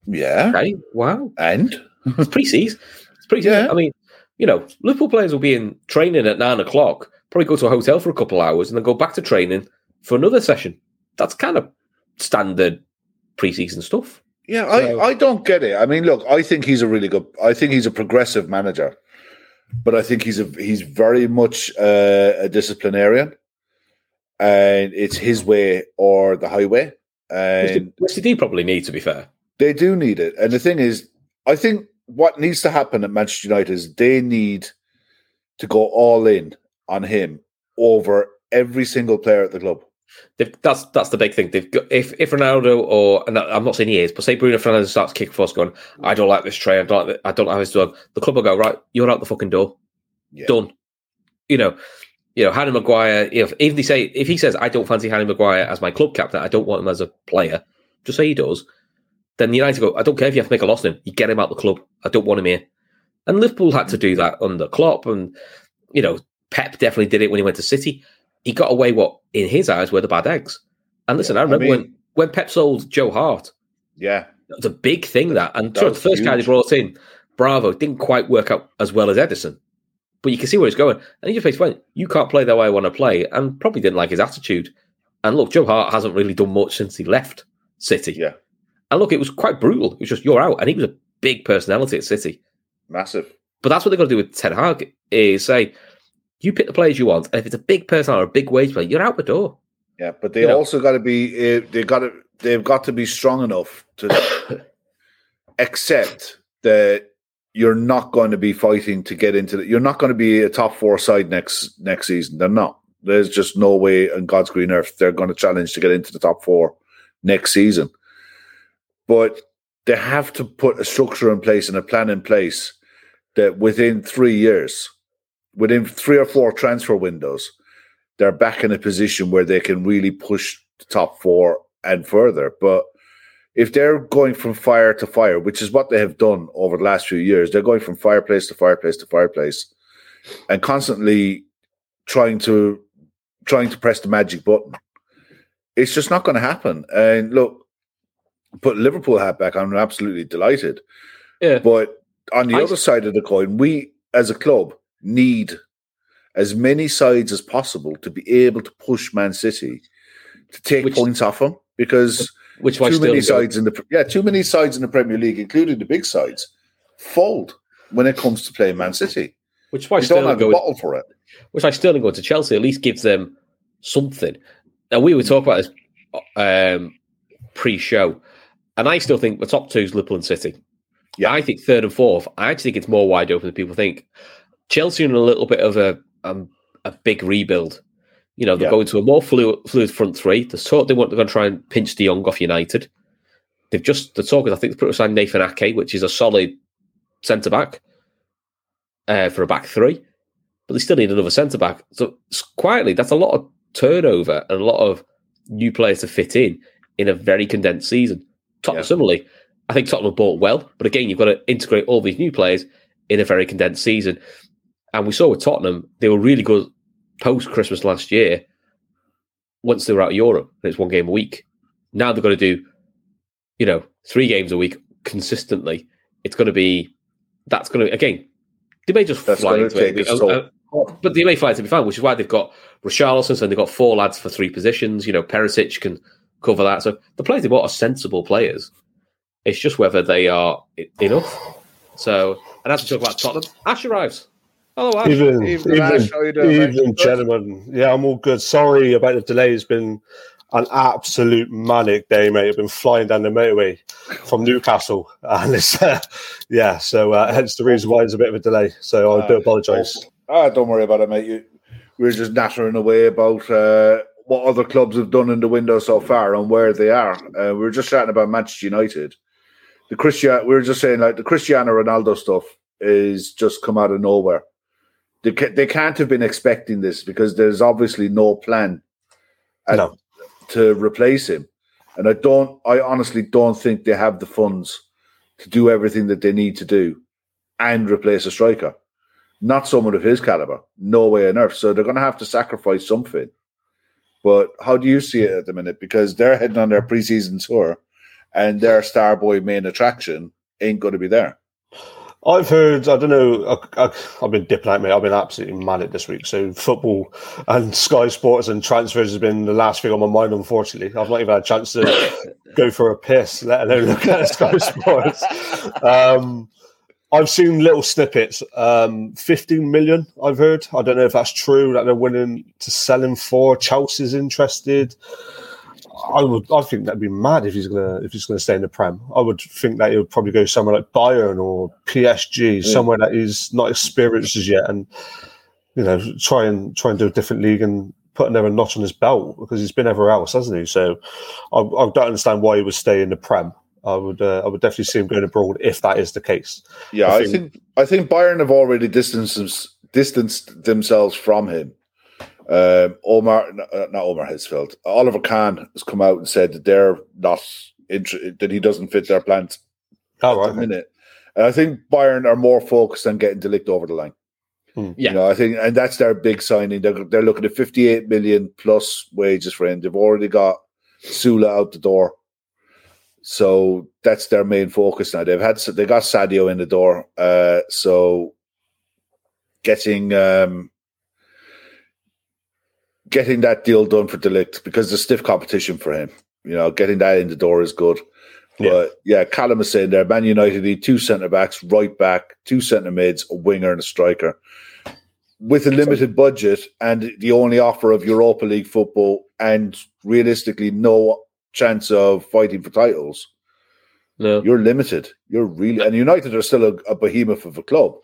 yeah, okay, wow, and it's pre-season. It's pre-season. Yeah. I mean, you know, Liverpool players will be in training at nine o'clock. Probably go to a hotel for a couple of hours and then go back to training for another session. That's kind of standard pre-season stuff. yeah, So- I I don't get it. I mean, look, I think he's a really good. I think he's a progressive manager, but I think he's a he's very much uh, a disciplinarian, and it's his way or the highway. And which they do probably need, to be fair. They do need it. And the thing is, I think what needs to happen at Manchester United is they need to go all in on him over every single player at the club. They've, that's that's the big thing. They've got if if Ronaldo or and I'm not saying he is, but say Bruno Fernandes starts kicking for us, going, I don't like this tray, I don't like, I don't like it's done. The club will go right. You're out the fucking door. Yeah. Done. You know, you know, Harry Maguire. If if they say if he says I don't fancy Harry Maguire as my club captain, I don't want him as a player. Just say he does. Then United go. I don't care if you have to make a loss on him. You get him out the club. I don't want him here. And Liverpool had to do that under Klopp, and you know, Pep definitely did it when he went to City. He got away what in his eyes were the bad eggs. And listen, Yeah, I I remember mean- when when Pep sold Joe Hart. Yeah. It was a big thing that, and That the first guy they huge. brought in, Bravo, didn't quite work out as well as Ederson. But you can see where he's going. And he just makes fine. You can't play the way I want to play, and probably didn't like his attitude. And look, Joe Hart hasn't really done much since he left City. Yeah. And look, it was quite brutal. It was just you're out, and he was a big personality at City. Massive. But that's what they've got to do with Ten Hag is say, you pick the players you want, and if it's a big person or a big wage player, you're out the door. Yeah, but they You also got to be uh, they got to they've got to be strong enough to *coughs* accept that you're not going to be fighting to get into the, you're not going to be a top four side next next season. They're not. There's just no way on God's green earth they're going to challenge to get into the top four next season. But they have to put a structure in place and a plan in place that within three years, within three or four transfer windows, they're back in a position where they can really push the top four and further. But if they're going from fire to fire, which is what they have done over the last few years, they're going from fireplace to fireplace to fireplace and constantly trying to trying to press the magic button. It's just not going to happen. And look, put Liverpool hat back, I'm absolutely delighted. Yeah. But on the I- other side of the coin, we as a club need as many sides as possible to be able to push Man City to take Which- points off them because Which why too many sides in the yeah too many sides in the Premier League, including the big sides, fold when it comes to playing Man City. which why They don't have a go bottle for it. which I Sterling going to Chelsea at least gives them something. Now we would talk about this um, pre-show, and I still think the top two is Liverpool and City. Yeah. I think third and fourth. I actually think it's more wide open than people think. Chelsea in a little bit of a um, a big rebuild. You know, they're Yeah. going to a more fluid, fluid front three. The sort they want, they're going to try and pinch De Jong off United. They've just the talk is I think they put aside Nathan Ake, which is a solid centre back uh, for a back three but they still need another centre back. So quietly, that's a lot of turnover and a lot of new players to fit in in a very condensed season. Tottenham, Yeah. similarly, I think Tottenham bought well, but again, you've got to integrate all these new players in a very condensed season. And we saw with Tottenham, they were really good post Christmas last year. Once they were out of Europe, and it's one game a week. Now they've got to do, you know, three games a week consistently. It's going to be that's going to again. They may just That's fly into it. Uh, uh, but they may fly to be fine, which is why they've got Richarlison, so they've got four lads for three positions. You know, Perisic can cover that. So the players they bought are sensible players. It's just whether they are enough. So, and as we talk about Tottenham, Ash arrives. Hello, Ash. Evening, Evening, Ash. evening, How you doing, gentlemen. Yeah, I'm all good. Sorry about the delay. It's been an absolute manic day, mate. I've been flying down the motorway from Newcastle, *laughs* and it's uh, *laughs* yeah. So uh, hence the reason why there's a bit of a delay. So I do Ah, apologise. Ah, don't worry about it, mate. You, we're just nattering away about uh, what other clubs have done in the window so far and where they are. Uh, we were just chatting about Manchester United. The Christian, we were just saying like the Cristiano Ronaldo stuff is just come out of nowhere. They, ca- they can't have been expecting this because there's obviously no plan at- No. to replace him. And I don't, I honestly don't think they have the funds to do everything that they need to do and replace a striker not someone of his caliber. No way on earth. So they're going to have to sacrifice something. But how do you see it at the minute? Because they're heading on their preseason tour, and their star boy main attraction ain't going to be there. I've heard, I don't know, I, I've been dipping out, mate. I've been absolutely manic this week. So football and *laughs* Sky Sports and transfers has been the last thing on my mind, unfortunately. I've not even had a chance to go for a piss, let alone look at Sky *laughs* Sports. Um, I've seen little snippets. Um, 15 million, I've heard. I don't know if that's true that they're willing to sell him for. Chelsea's interested. I would. I think that'd be mad if he's gonna if he's gonna stay in the Prem. I would think that he would probably go somewhere like Bayern or PSG, somewhere that he's not experienced as yet, and you know try and try and do a different league and put another notch on his belt because he's been everywhere else, hasn't he? So I, I don't understand why he would stay in the Prem. I would uh, I would definitely see him going abroad if that is the case. Yeah, I I think I think Bayern have already distanced distanced themselves from him. Um, Omar, uh, not Ottmar Hitzfeld, Oliver Kahn has come out and said that they're not inter- that he doesn't fit their plans All at right, the minute. And I think Bayern are more focused on getting de Ligt over the line. Yeah. You know, I think, and that's their big signing. They're, they're looking at 58 million plus wages for him. They've already got Süle out the door. So that's their main focus now. They've had, they got Sadio in the door. Uh, so getting um, getting that deal done for de Ligt because there's stiff competition for him. You know, getting that in the door is good. But yeah, Callum is saying there, Man United need two centre backs, right back, two centre mids, a winger, and a striker. With a limited budget and the only offer of Europa League football and realistically no chance of fighting for titles, No. you're limited. You're really and United are still a, a behemoth of a club.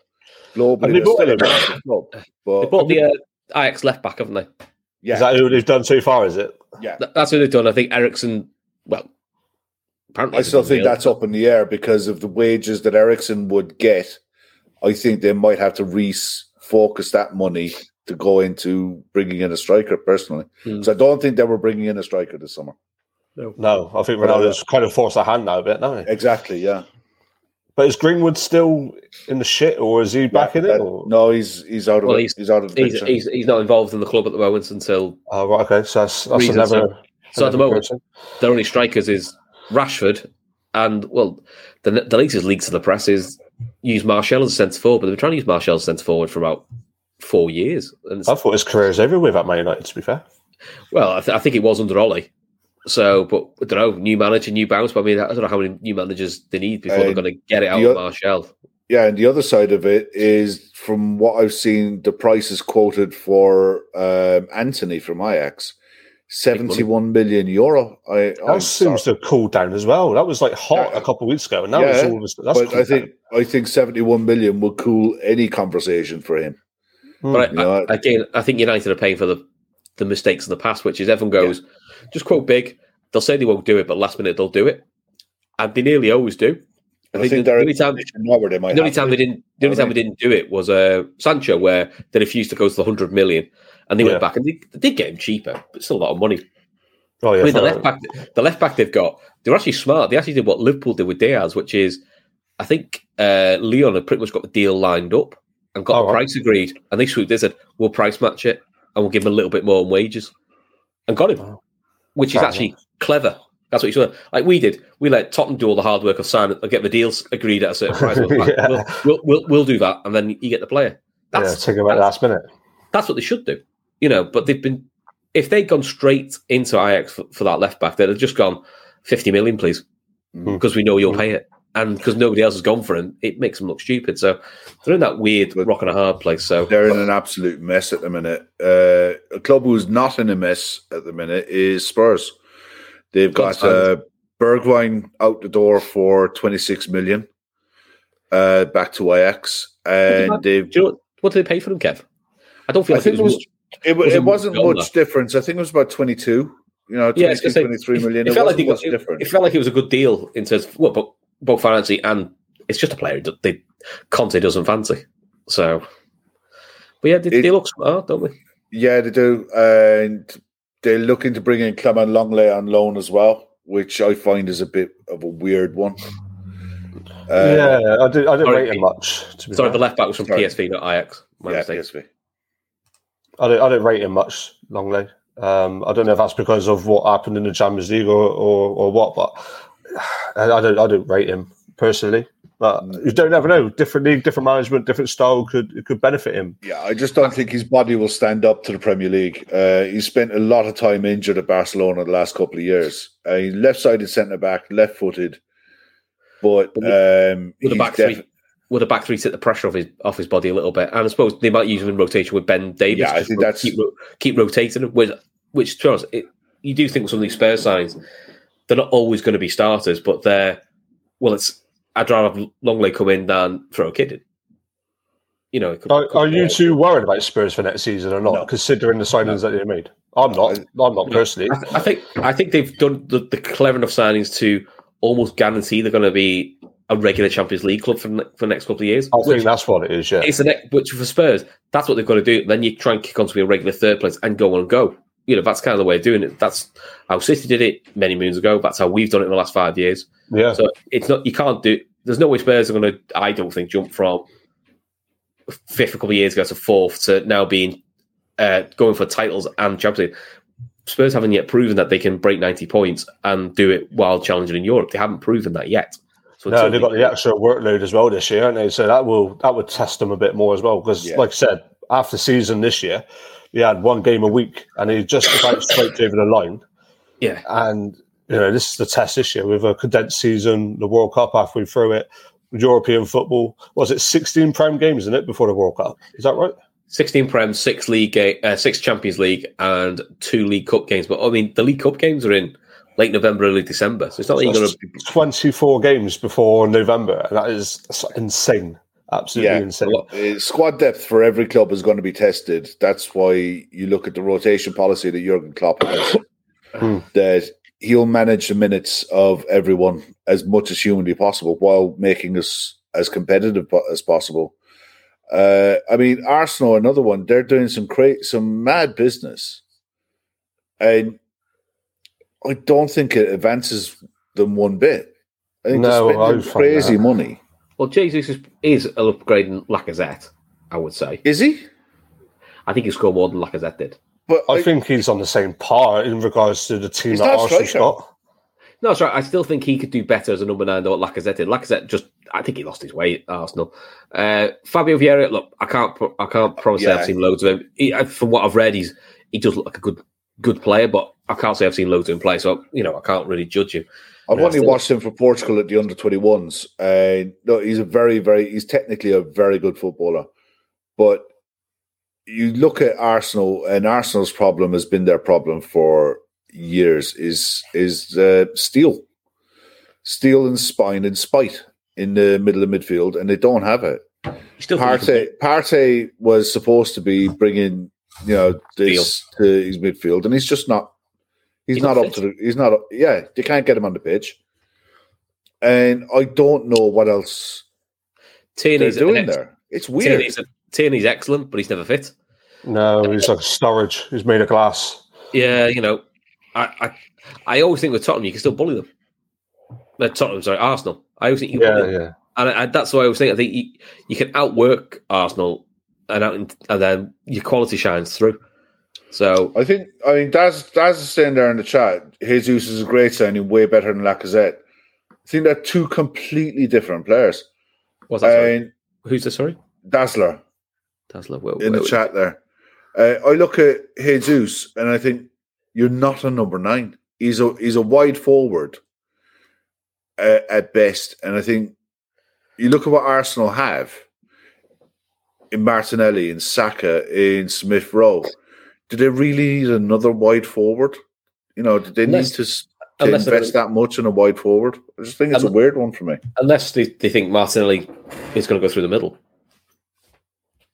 Globally, they bought still a him. massive. They bought the uh, Ajax left back, haven't they? Yeah, Is that who they've done so far? Is it? yeah. Th- That's what they've done. I think Eriksen, well, apparently. I still think that's up in the air because of the wages that Eriksen would get. I think they might have to refocus that money to go into bringing in a striker. Personally, Hmm. because I don't think they were bringing in a striker this summer. No, no I think Ronaldo's kind of forced a hand now a bit, don't? Exactly. Yeah. But is Greenwood still in the shit, or is he back in it? Or? no, he's he's out of Well, he's- He's, out of the He's, he's, he's not involved in the club at the moment until. Oh, right, okay. So that's, that's Reason, another. so- So at the moment, person. their only strikers is Rashford, and well, the the latest leaks to the press is use Martial as a centre forward, but they've been trying to use Martial as centre forward for about four years. And I thought his career is over with at Man United. To be fair, well, I, th- I think it was under Ollie. So, but I don't know, new manager, new bounce. But I mean, I don't know how many new managers they need before they're Uh, going to get it out of o- Martial. Yeah, and the other side of it is, from what I've seen, the price is quoted for um, Antony from Ajax, seventy-one million euro. I, that I'm seems sorry. to have cooled down as well. That was like hot Yeah. a couple of weeks ago, and now Yeah, it's all. This, that's but I cooled think I think seventy-one million will cool any conversation for him. down. But you know, I, again, I think United are paying for the the mistakes in the past, which is everyone goes just quote big. They'll say they won't do it, but last minute they'll do it, and they nearly always do. I, I, think, the, only time they might. the only time they didn't the only time they didn't do it was uh, Sancho, where they refused to go to the hundred million, and they Yeah. went back and they, they did get him cheaper, but still a lot of money. oh yeah, I mean, the left back, the left back they've got, they're actually smart. They actually did what Liverpool did with Diaz, which is, I think uh, Lyon had pretty much got the deal lined up and got Oh, a right. price agreed, and they swooped. They said, "We'll price match it, and we'll give him a little bit more in wages," and got him, Oh. Which is actually clever. That's what you said. Like we did, we let Tottenham do all the hard work of signing, get the deals agreed at a certain price. *laughs* We'll, Yeah. we'll, we'll, we'll, we'll do that, and then you get the player. yeah, That's take him at last minute. that's what they should do. You know, but they've been if they'd gone straight into Ajax for, for that left back, they'd have just gone fifty million, please, Mm. because we know you'll pay it, and because nobody else has gone for him, it makes them look stupid. So they're in that weird But- rock and a hard place. So They're in an absolute mess at the minute. Uh, a club who's not in a mess at the minute is Spurs. They've got uh, Bergwijn out the door for 26 million uh, back to Ajax. And they've, do you know what, what did they pay for him, Kev? I don't feel I like think it it was. was, it, was it wasn't much difference. I think it was about 22, you know, 22, yeah, I was gonna say, 23 it- million. It, It, felt like it, much it- different. it felt like it was a good deal in terms of well, both, both financially and it's just a player that they Conte doesn't fancy. So, but yeah, they, It- they look smart, don't they? Yeah, they do. And they're looking to bring in Clément Lenglet on loan as well, which I find is a bit of a weird one. Uh, yeah, I did. I didn't sorry, rate him much. To be Sorry, fair. the left back was from Sorry. PSV, not Ajax. My yeah, mistake. PSV. I didn't, I didn't rate him much, Lenglet. Um, I don't know if that's because of what happened in the Champions League or, or, or what, but *sighs* I, I don't I don't rate him personally. But you don't ever know. Different league, different management, different style could could benefit him. Yeah, I just don't think his body will stand up to the Premier League. Uh, he spent a lot of time injured at Barcelona the last couple of years. Uh, he's left-sided centre back, left-footed, but um, With the back def- three, would the back three take the pressure off his off his body a little bit? And I suppose they might use him in rotation with Ben Davies. Yeah, I think ro- that's- keep, ro- keep rotating him. Which, which to be honest, it, you do think with some of these Spurs signs, they're not always going to be starters, but they're well. It's I'd rather have Lenglet come in than throw a kid in. You know, it could- Are, could- are you too worried about Spurs for next season or not? No. Considering the signings that they made, I'm not. I'm not personally. I, th- I think I think they've done the, the clever enough signings to almost guarantee they're going to be a regular Champions League club for the for the next couple of years. I think that's what it is. Yeah. it's the next, which for Spurs, that's what they've got to do. Then you try and kick on to be a regular third place and go on and go. You know, that's kind of the way of doing it. That's how City did it many moons ago. That's how we've done it in the last five years. Yeah. So it's not, you can't do, there's no way Spurs are going to, I don't think, jump from fifth a couple of years ago to fourth to now being uh, going for titles and Champions League. Spurs haven't yet proven that they can break 90 points and do it while challenging in Europe. They haven't proven that yet. So no, they've got the extra workload as well this year, haven't they? So that will that would test them a bit more as well. Because, Yeah. like I said, after season this year, he had one game a week, and he just *coughs* about scraped over the line. yeah, And you know, this is the test this year with a condensed season, the World Cup halfway through it, European football. Was it sixteen Prem games in it before the World Cup? Is that right? 16 Prem, six league, ga- uh, six Champions League, and two League Cup games. But I mean, the League Cup games are in late November, early December, so it's not like you're going to. Twenty-four games before November, and that's insane. Absolutely Yeah. insane. Uh, squad depth for every club is going to be tested. That's why you look at the rotation policy that Jurgen Klopp has. *sighs* Hmm. That he'll manage the minutes of everyone as much as humanly possible while making us as competitive as possible. Uh, I mean, Arsenal, another one. They're doing some cra- some mad business, and I don't think it advances them one bit. I think No, they're spending crazy money. Well, Jesus is, is an upgrading Lacazette, I would say. Is he? I think he scored more than Lacazette did. But I think he's on the same par in regards to the team He's that not a got. No, that's right. I still think he could do better as a number nine than what Lacazette did. Lacazette just, I think he lost his way at Arsenal. Uh, Fabio Vieira, look, I can't, I can't promise Yeah. I've seen loads of him. He, uh, from what I've read, he's he does look like a good, good player, but I can't say I've seen loads of him play. So you know, I can't really judge him. I've Yeah, only still- watched him for Portugal at the under 21s. And no, he's a very, very, he's technically a very good footballer. But you look at Arsenal, and Arsenal's problem has been their problem for years is is uh, steel, steel and spine and spite in the middle of midfield, and they don't have it. You still think he can- Partey, Partey was supposed to be bringing, you know, this to his midfield, and he's just not. He's, He's not, not up to the. He's not. Yeah, they can't get him on the pitch, and I don't know what else they're Tierney's doing ex- there. It's weird. Tierney's, Tierney's excellent, but he's never fit. No, he's like Sturridge. He's made of glass. Yeah, you know, I, I, I always think with Tottenham you can still bully them. Uh, Tottenham, sorry, Arsenal. I always think you Yeah, bully them. yeah. and I, I, that's why I was thinking. I think you, you can outwork Arsenal, and out, and then your quality shines through. So I think. I mean, Daz. Daz is saying there in the chat. Jesus is a great signing, way better than Lacazette. I think they're two completely different players. what's that? And Who's this? Sorry, Dazzler. Tesla. Where, in the chat there. Uh, I look at Jesus and I think you're not a number nine. He's a he's a wide forward uh, at best, and I think you look at what Arsenal have in Martinelli, in Saka, in Smith Rowe. Do they really need another wide forward? You know, do they Unless- need to, to unless they're invest that much in a wide forward? I just think it's a Um, weird one for me. Unless they, they think Martinelli is going to go through the middle.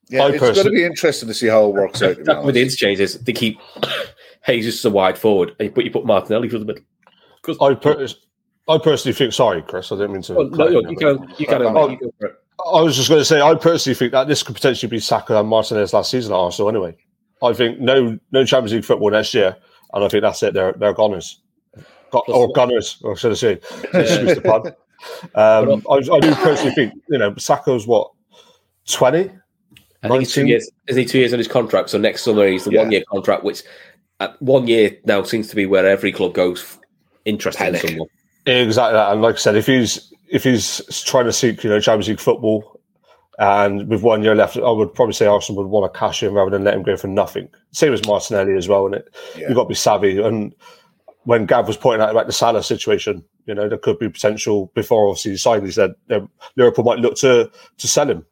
Yeah, I it's going to be interesting to see how it works out. to That's with the honest. interchange is they keep *laughs* Jesus as a wide forward, and you put you put Martinelli through the middle. 'Cause- I, per- I personally think. Sorry, Chris. I didn't mean to. Oh, no, cut you can you can you go for it. I was just going to say, I personally think that this could potentially be Saka and Martinez last season at Arsenal. Anyway, I think no, no Champions League football next year, and I think that's it. They're they're goners, Got, or gunners, or should I say? Excuse the pun. *laughs* Um, I, I do personally think you know Saka's what twenty. I think it's two 19? years. Isn't he two years on his contract? So next summer he's the Yeah. one year contract, which at one year now seems to be where every club goes interested Panic. in someone. Exactly that. And like I said, if he's if he's trying to seek you know Champions League football, and with one year left, I would probably say Arsenal would want to cash in rather than let him go for nothing. Same as Martinelli as well, and it Yeah. you've got to be savvy. And when Gav was pointing out about the Salah situation, you know there could be potential before obviously he signed. He said Liverpool might look to to sell him.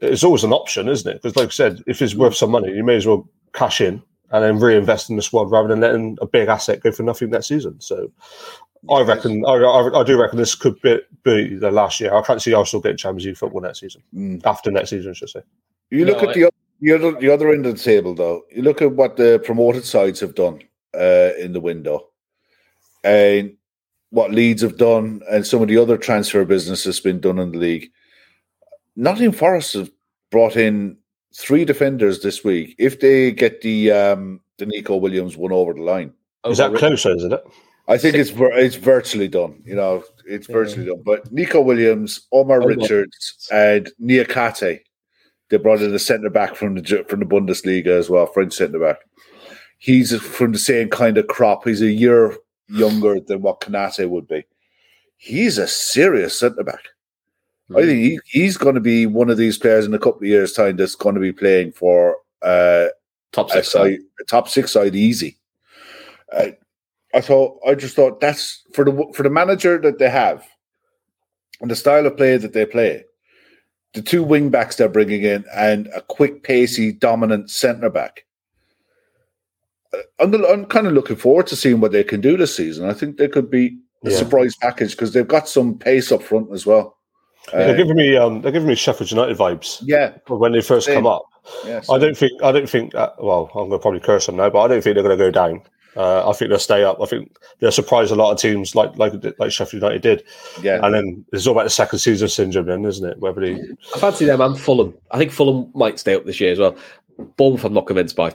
It's always an option, isn't it? Because like I said, if it's worth some money, you may as well cash in and then reinvest in the squad rather than letting a big asset go for nothing next season. So. I reckon. I, I, I do reckon this could be, be the last year. I can't see Arsenal getting Champions League football next season. Mm. After next season, I should say. You look No, at the, the other the other end of the table, though. You look at what the promoted sides have done uh, in the window, and what Leeds have done, and some of the other transfer business that's been done in the league. Nottingham Forest have brought in three defenders this week. If they get the um, the Neco Williams one over the line, Is that closer, isn't it? I think it's it's virtually done. You know, it's virtually done. But Neco Williams, Omar on. Richards, and Niakhaté, they brought in a centre back from the from the Bundesliga as well, French centre back. He's from the same kind of crop. He's a year younger than what Konaté would be. he's a serious centre back. Mm-hmm. I think he, he's going to be one of these players in a couple of years' time that's going to be playing for uh, top a, six. side, top six side easy. Uh, I thought I just thought that's for the for the manager that they have and the style of play that they play. The two wing backs they're bringing in and a quick, pacey, dominant centre back. Uh, I'm, I'm kind of looking forward to seeing what they can do this season. I think they could be a Yeah. surprise package because they've got some pace up front as well. they're Uh, giving me um, they're giving me Sheffield United vibes yeah, when they first Same. come up. yeah. I don't think I don't think that, well I'm going to probably curse them now, but I don't think they're going to go down. Uh, I think they'll stay up. I think they'll surprise a lot of teams like like like Sheffield United did. yeah. And then it's all about the second season syndrome, then, isn't it? Whether they I fancy them and Fulham. I think Fulham might stay up this year as well. Bournemouth, I'm not convinced by.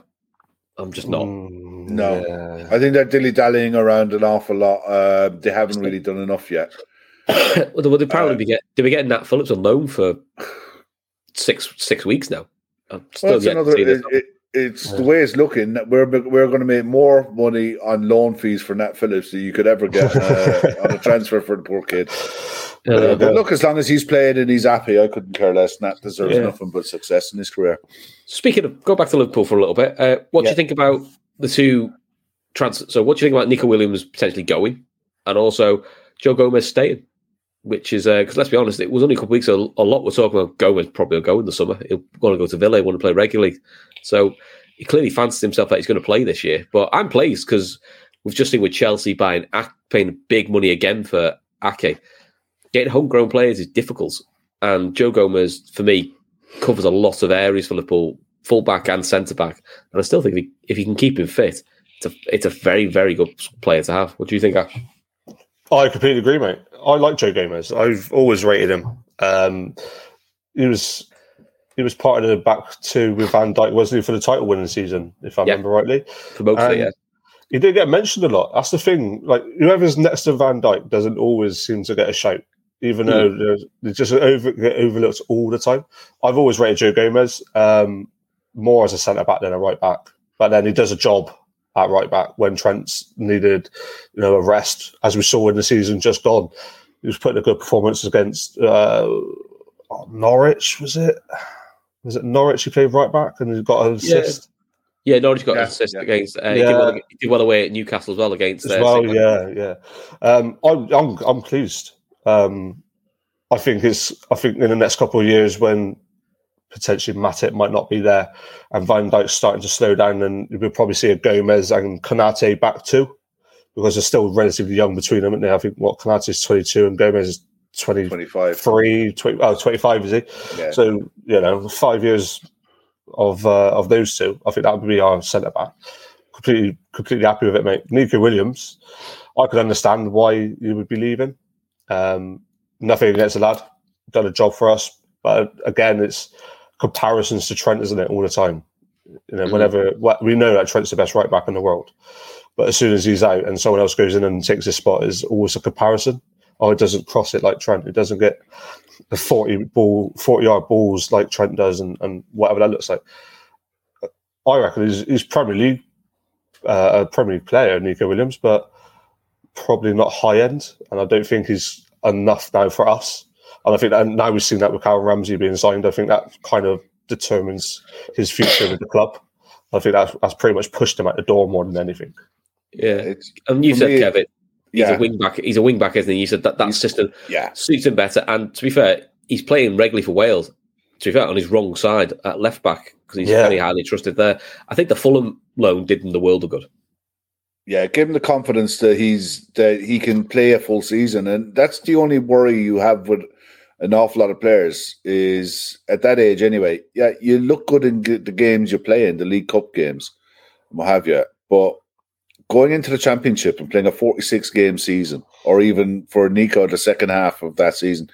I'm just not. Mm, No. yeah. I think they're dilly dallying around an awful lot. Uh, they haven't really done enough yet. *coughs* well, they would probably Uh, be get. They were getting Nat Phillips on loan for six six weeks now. I'm still Well, it's yet to another. see this. It, it, it's the way it's looking. We're we're going to make more money on loan fees for Nat Phillips than you could ever get uh, *laughs* on a transfer for the poor kid. Yeah, Uh, but look, as long as he's playing and he's happy, I couldn't care less. Nat deserves Yeah. nothing but success in his career. Speaking of, go back to Liverpool for a little bit. Uh, what do you think about the two transfers? So, what do you think about Neco Williams potentially going, and also Joe Gomez staying? Which is because let's be honest, it was only a couple of weeks. ago, A lot we're talking about Gomez probably will go in the summer. He'll want to go to Villa. He want to play regularly. So he clearly fancies himself that he's going to play this year. But I'm pleased because we've just seen with Chelsea buying paying big money again for Ake. Getting homegrown players is difficult, and Joe Gomez for me covers a lot of areas for Liverpool, fullback and centre back. And I still think if he, if he can keep him fit, it's a it's a very very good player to have. What do you think, Ash? I completely agree, mate. I like Joe Gomez. I've always rated him. Um, he was he was part of the back two with Van Dijk, wasn't he, for the title winning season, if I Yeah. remember rightly. For most of it, yeah. He did get mentioned a lot. That's the thing. Like whoever's next to Van Dijk doesn't always seem to get a shout, even Hmm. though they're, they just over, get overlooked all the time. I've always rated Joe Gomez um, more as a centre back than a right back, but then he does a job at right back when Trent's needed, you know, a rest, as we saw in the season just gone. He was putting a good performance against uh, Norwich. Was it? Was it Norwich? He played right back and he got an assist. Yeah, Norwich got Yeah, an assist yeah. against. Uh, he, Yeah. did well, he did well away at Newcastle as well against. as uh, well. City. Yeah, yeah. Um, I'm, I'm, I'm pleased. Um, I think it's. I think in the next couple of years, when potentially Matip might not be there, and Van Dijk's starting to slow down, and we'll probably see a Gomez and Konaté back too, because they're still relatively young between them. And I think what Konaté is 22 and Gomez is 23, 25. 20, oh, 25 is he? Yeah. So you know, five years of uh, of those two, I think that would be our centre back. Completely, completely happy with it, mate. Neco Williams, I could understand why you would be leaving. Um, nothing against the lad, done a job for us, but again, it's comparisons to Trent, isn't it? All the time, you know, Mhm. whenever we know that Trent's the best right back in the world, but as soon as he's out and someone else goes in and takes his spot, is always a comparison. Oh, it doesn't cross it like Trent. It doesn't get the forty ball, forty yard balls like Trent does, and, and whatever that looks like. I reckon he's, he's Premier League, uh, a Premier League player, Neco Williams, but probably not high end. And I don't think he's enough now for us. And I think that now we've seen that with Karen Ramsay being signed, I think that kind of determines his future with the club. I think that's, that's pretty much pushed him at the door more than anything. yeah. It's, And you said me, Kevin, he's yeah. a wing back. He's a wing back, isn't he? You said that that He's- system yeah. suits him better. And to be fair, he's playing regularly for Wales. To be fair, on his wrong side at left back because he's Yeah. very highly trusted there. I think the Fulham loan did him the world of good. Yeah, give him the confidence that he's that he can play a full season, and that's the only worry you have with an awful lot of players is at that age anyway. Yeah, you look good in the games you're playing, the League Cup games, and what have you, but going into the Championship and playing a 46 game season, or even for Neco the second half of that season,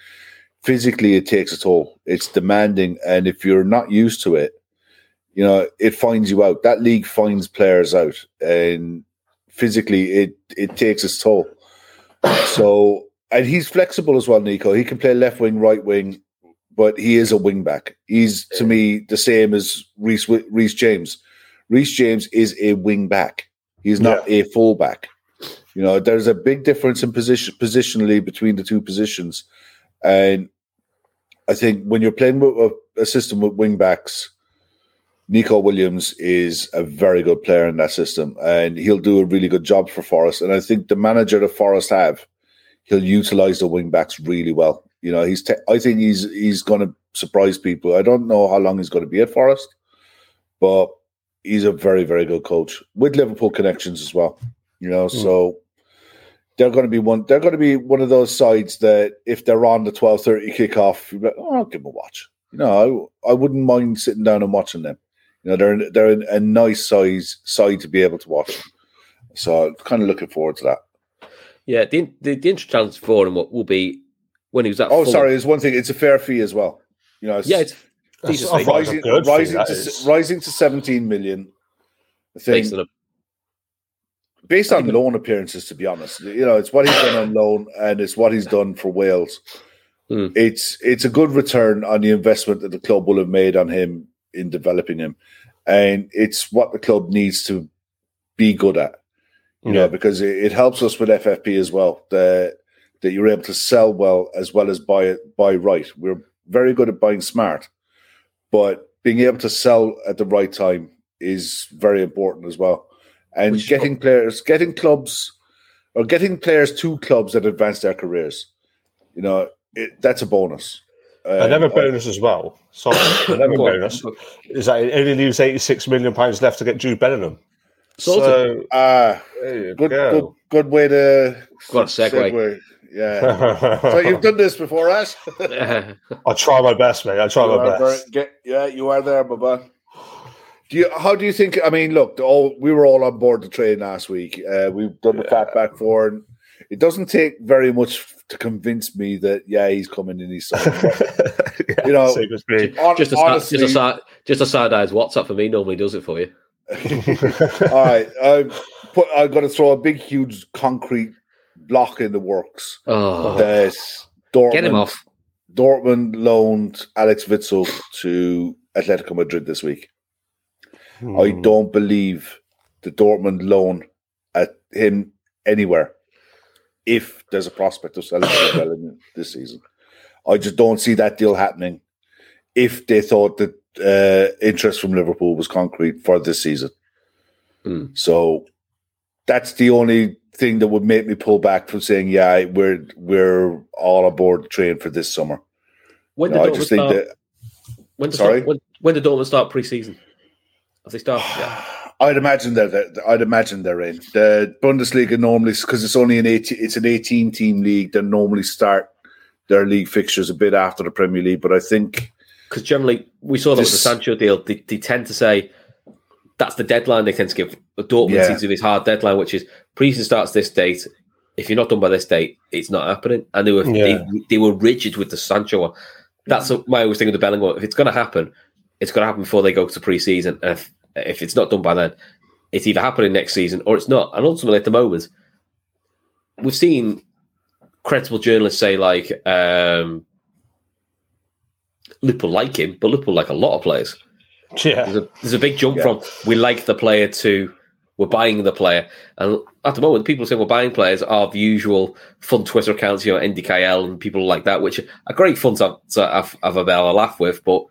physically it takes a toll. It's demanding, and if you're not used to it, you know it finds you out. That league finds players out, and physically it it takes its toll. So and he's flexible as well, Neco. He can play left wing, right wing, but he is a wing back. He's to me the same as Reece Reece James. Reece James is a wing back. He's not a full back. You know, there's a big difference in position positionally between the two positions, and I think when you're playing with a, a system with wing backs, Neco Williams is a very good player in that system, and he'll do a really good job for Forest. And I think the manager that Forest have, he'll utilize the wing backs really well. You know, he's. Te- I think he's he's going to surprise people. I don't know how long he's going to be at Forest, but he's a very very good coach with Liverpool connections as well. You know, mm. so they're going to be one. They're going to be one of those sides that if they're on the twelve thirty kickoff, you're like, oh, I'll give them a watch. You know, I, I wouldn't mind sitting down and watching them. You know, they're they're a nice size side to be able to watch. So, I'm kind of looking forward to that. Yeah, the the, the interest challenge for him will be when he was at. Oh, Fulham. sorry, there's one thing. It's a fair fee as well. You know, yeah, it's rising, rising to rising to 17 million. I think, based on, based on loan appearances, to be honest, you know, it's what he's done on loan and it's what he's done for Wales. Hmm. It's it's a good return on the investment that the club will have made on him in developing him, and it's what the club needs to be good at. You yeah. know, because it, it helps us with FFP as well. That that you're able to sell well as well as buy it buy right. We're very good at buying smart, but being able to sell at the right time is very important as well. And Which getting players, getting clubs, or getting players to clubs that advance their careers, you know, it, that's a bonus. Um, Another bonus as well. Sorry, *coughs* another bonus is that it only leaves eighty-six million pounds left to get Jude Bellingham. So, uh, good, good, good way to got a segue. segue. Yeah. *laughs* so you've done this before, Ash? *laughs* I try my best, mate. I try you my best. Very, get, yeah, you are there, Baba. Do you? How do you think? I mean, look, all we were all on board the train last week. Uh, we've done the yeah. fat back four, and it doesn't take very much to convince me that yeah, he's coming in. He's *laughs* yeah, you know, just a honestly, just a just a side eyes WhatsApp for me normally does it for you. all right, I put. I got to throw a big, huge concrete block in the works. Oh. That Dortmund, Get him off. Dortmund loaned Axel Witsel to Atletico Madrid this week. Hmm. I don't believe the Dortmund loan at him anywhere if there's a prospect of selling him this season. I just don't see that deal happening if they thought that uh, interest from Liverpool was concrete for this season. Hmm. So that's the only thing that would make me pull back from saying, "Yeah, we're we're all aboard the train for this summer." When did no, I just think that. When sorry, start, when, when did Dortmund start pre-season? Have they started yet? *sighs* I'd imagine they're, they're, I'd imagine they're in the Bundesliga normally because it's only an 18, it's an eighteen team league. They normally start their league fixtures a bit after the Premier League, but I think because generally we saw that this, with the Sancho deal, they, they tend to say that's the deadline they tend to give. Dortmund yeah. seems to be this hard deadline, which is preseason starts this date. If you're not done by this date, it's not happening. And they were yeah. they, they, were rigid with the Sancho one. That's my always thing with the Bellingham. If it's going to happen, it's going to happen before they go to preseason. And if, if it's not done by then, it's either happening next season or it's not. And ultimately, at the moment, we've seen credible journalists say like um, Liverpool like him, but Liverpool like a lot of players. Yeah, there's a, there's a big jump yeah. from we like the player to we're buying the player. And at the moment, people say we're buying players are the usual fun Twitter accounts, you know, NDKL and people like that, which are great fun to, to have, have a bell a laugh with, but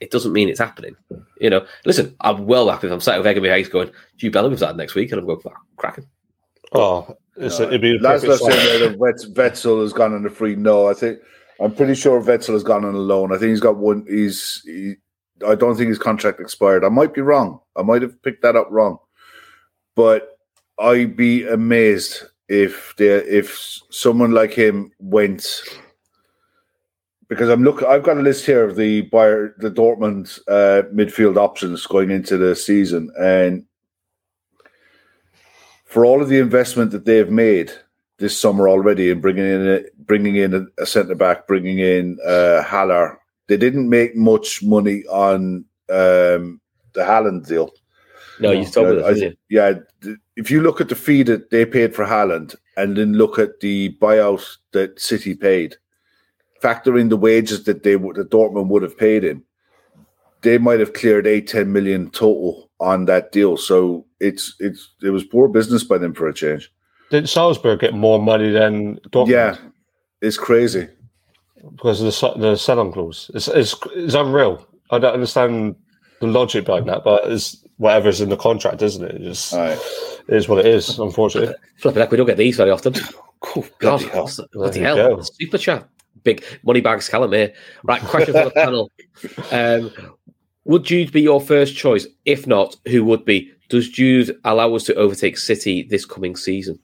it doesn't mean it's happening. You know, listen, I'm well happy if I'm sat with Eggerby Hayes going, Jude Bellingham's that next week, and I'm going, oh, cracking. Oh, it's, it'd be Laszlo saying that Witsel has gone on a free. No, I think I'm pretty sure Witsel has gone on a loan. I think he's got one. He's he, I don't think his contract expired. I might be wrong. I might have picked that up wrong. But I'd be amazed if there if someone like him went because I'm look I've got a list here of the buyer the Dortmund uh, midfield options going into the season and for all of the investment that they've made this summer already in bringing in a, bringing in a, centre back, bringing in uh, Haller, they didn't make much money on um, the Haaland deal. No, you told me that. Yeah, if you look at the fee that they paid for Haaland and then look at the buyout that City paid, factor in the wages that they that Dortmund would have paid him, they might have cleared eight, 10 million total on that deal. So it's it's it was poor business by them for a change. did Salzburg get more money than Dortmund? Yeah, it's crazy. because of the se- the sell-on clause. It's, it's it's unreal. I don't understand the logic behind that, but it's whatever's in the contract, isn't it? It just All right. it is what it is. Unfortunately, Flipping heck, we don't get these very often. Oh, God, bloody hell. the- bloody hell. go. Super chat. Big money bags, Callum here. Right, question for the *laughs* panel. Um, would Jude be your first choice? If not, who would be? Does Jude allow us to overtake City this coming season?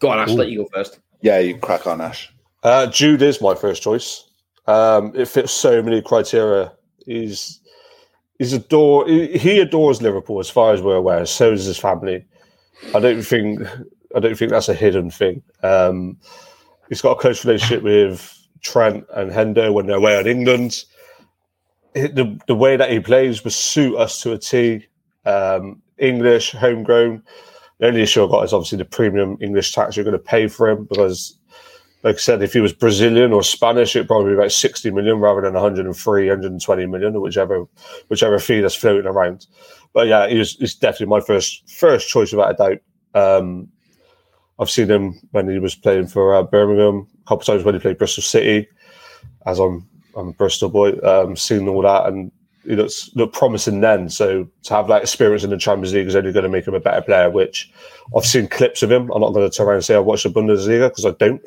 Go on, Ash, let you go first. Yeah, you crack on, Ash. uh, Jude is my first choice. Um, it fits so many criteria. He's he's adore he, adores Liverpool as far as we're aware. So does his family. I don't think I don't think that's a hidden thing. Um, he's got a close relationship with Trent and Hendo when they're away in England. The the way that he plays would suit us to a T. Um, English, homegrown. The only issue I've got is obviously the premium English tax you're going to pay for him because, like I said, if he was Brazilian or Spanish, it'd probably be about 60 million rather than 103, 120 million, or whichever whichever fee that's floating around. But yeah, he was, he's definitely my first first choice without a doubt. Um, I've seen him when he was playing for uh, Birmingham, a couple times when he played Bristol City, as I'm I'm a Bristol boy, um, seen all that, and he looks looked promising then. So to have that experience in the Champions League is only going to make him a better player. Which I've seen clips of him. I'm not going to turn around and say I've watched the Bundesliga because I don't.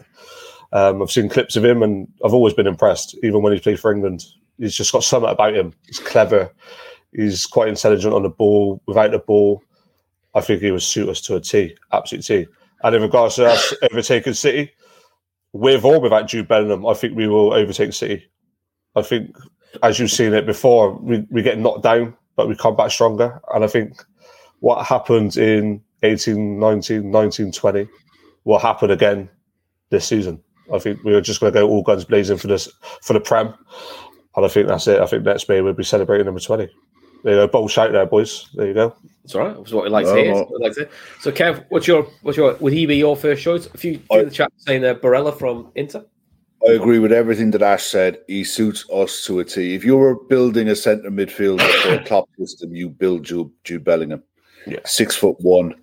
Um, I've seen clips of him, and I've always been impressed. Even when he played for England, he's just got something about him. He's clever. He's quite intelligent on the ball. Without the ball, I think he would suit us to a T, absolute T. And in regards to us *coughs* overtaking City, with or without Jude Bellingham, I think we will overtake City. I think, as you've seen it before, we, we get knocked down, but we come back stronger. And I think what happened in 18, 19, 19, 20 will happen again this season. I think we're just going to go all guns blazing for this for the Prem. And I think that's it. I think next May we'll be celebrating number 20. There you go. Bold shout there, boys. There you go. That's all right. That's what we like to hear. well. That's what we like to hear. So, Kev, what's your what's your would he be your first choice? A few I- in the chat saying uh, Barella from Inter. I agree with everything that Ash said. He suits us to a T. If you were building a centre midfielder for a top system, you build Jude, Jude Bellingham. Yeah. Six foot one,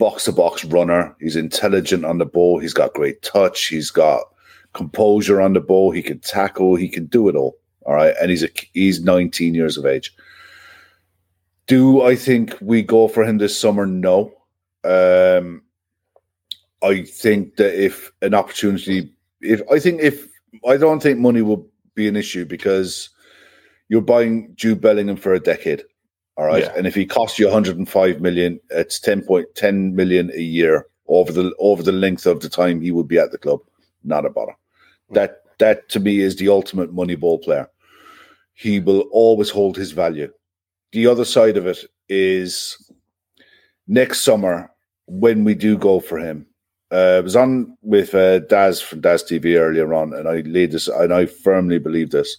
box to box runner. He's intelligent on the ball. He's got great touch. He's got composure on the ball. He can tackle. He can do it all. All right. And he's a he's 19 years of age. Do I think we go for him this summer? No. Um, I think that if an opportunity, if I think if I don't think money will be an issue because you're buying Jude Bellingham for a decade, all right, Yeah. and if he costs you 105 million, it's 10.10 million a year over the over the length of the time he would be at the club. Not a bother. That that to me is the ultimate money ball player. He will always hold his value. The other side of it is next summer when we do go for him. Uh, I was on with uh, Daz from Daz TV earlier on, and I laid this, and I firmly believe this.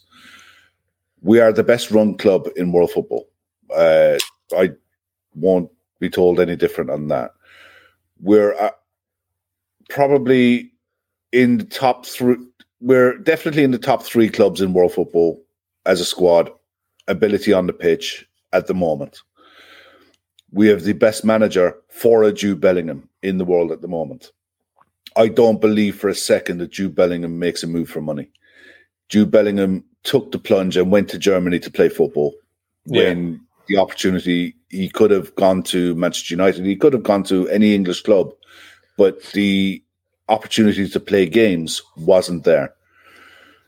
We are the best run club in world football. Uh, I won't be told any different on that. We're uh, probably in the top three. We're definitely in the top three clubs in world football as a squad, ability on the pitch at the moment. We have the best manager for a Jude Bellingham in the world at the moment. I don't believe for a second that Jude Bellingham makes a move for money. Jude Bellingham took the plunge and went to Germany to play football when the opportunity he could have gone to Manchester United, he could have gone to any English club, but the opportunity to play games wasn't there.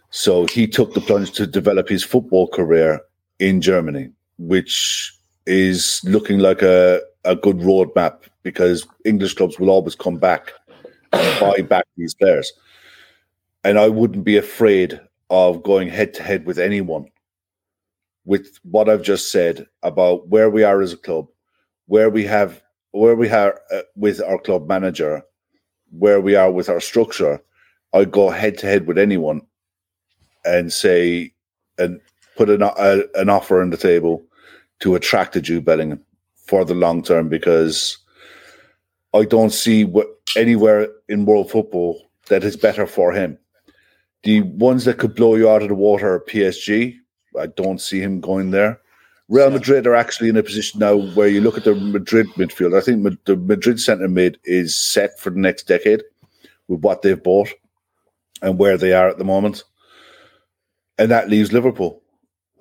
So he took the plunge to develop his football career in Germany, which is looking like a, a good roadmap because English clubs will always come back and buy back these players. And I wouldn't be afraid of going head to head with anyone with what I've just said about where we are as a club, where we have where we are uh, with our club manager, where we are with our structure. I'd go head to head with anyone and say and put an, an offer on the table to attract a Jude Bellingham for the long term because I don't see what anywhere in world football that is better for him. The ones that could blow you out of the water are PSG. I don't see him going there. Real Madrid are actually in a position now where you look at the Madrid midfield. I think the Madrid centre mid is set for the next decade with what they've bought and where they are at the moment. And that leaves Liverpool.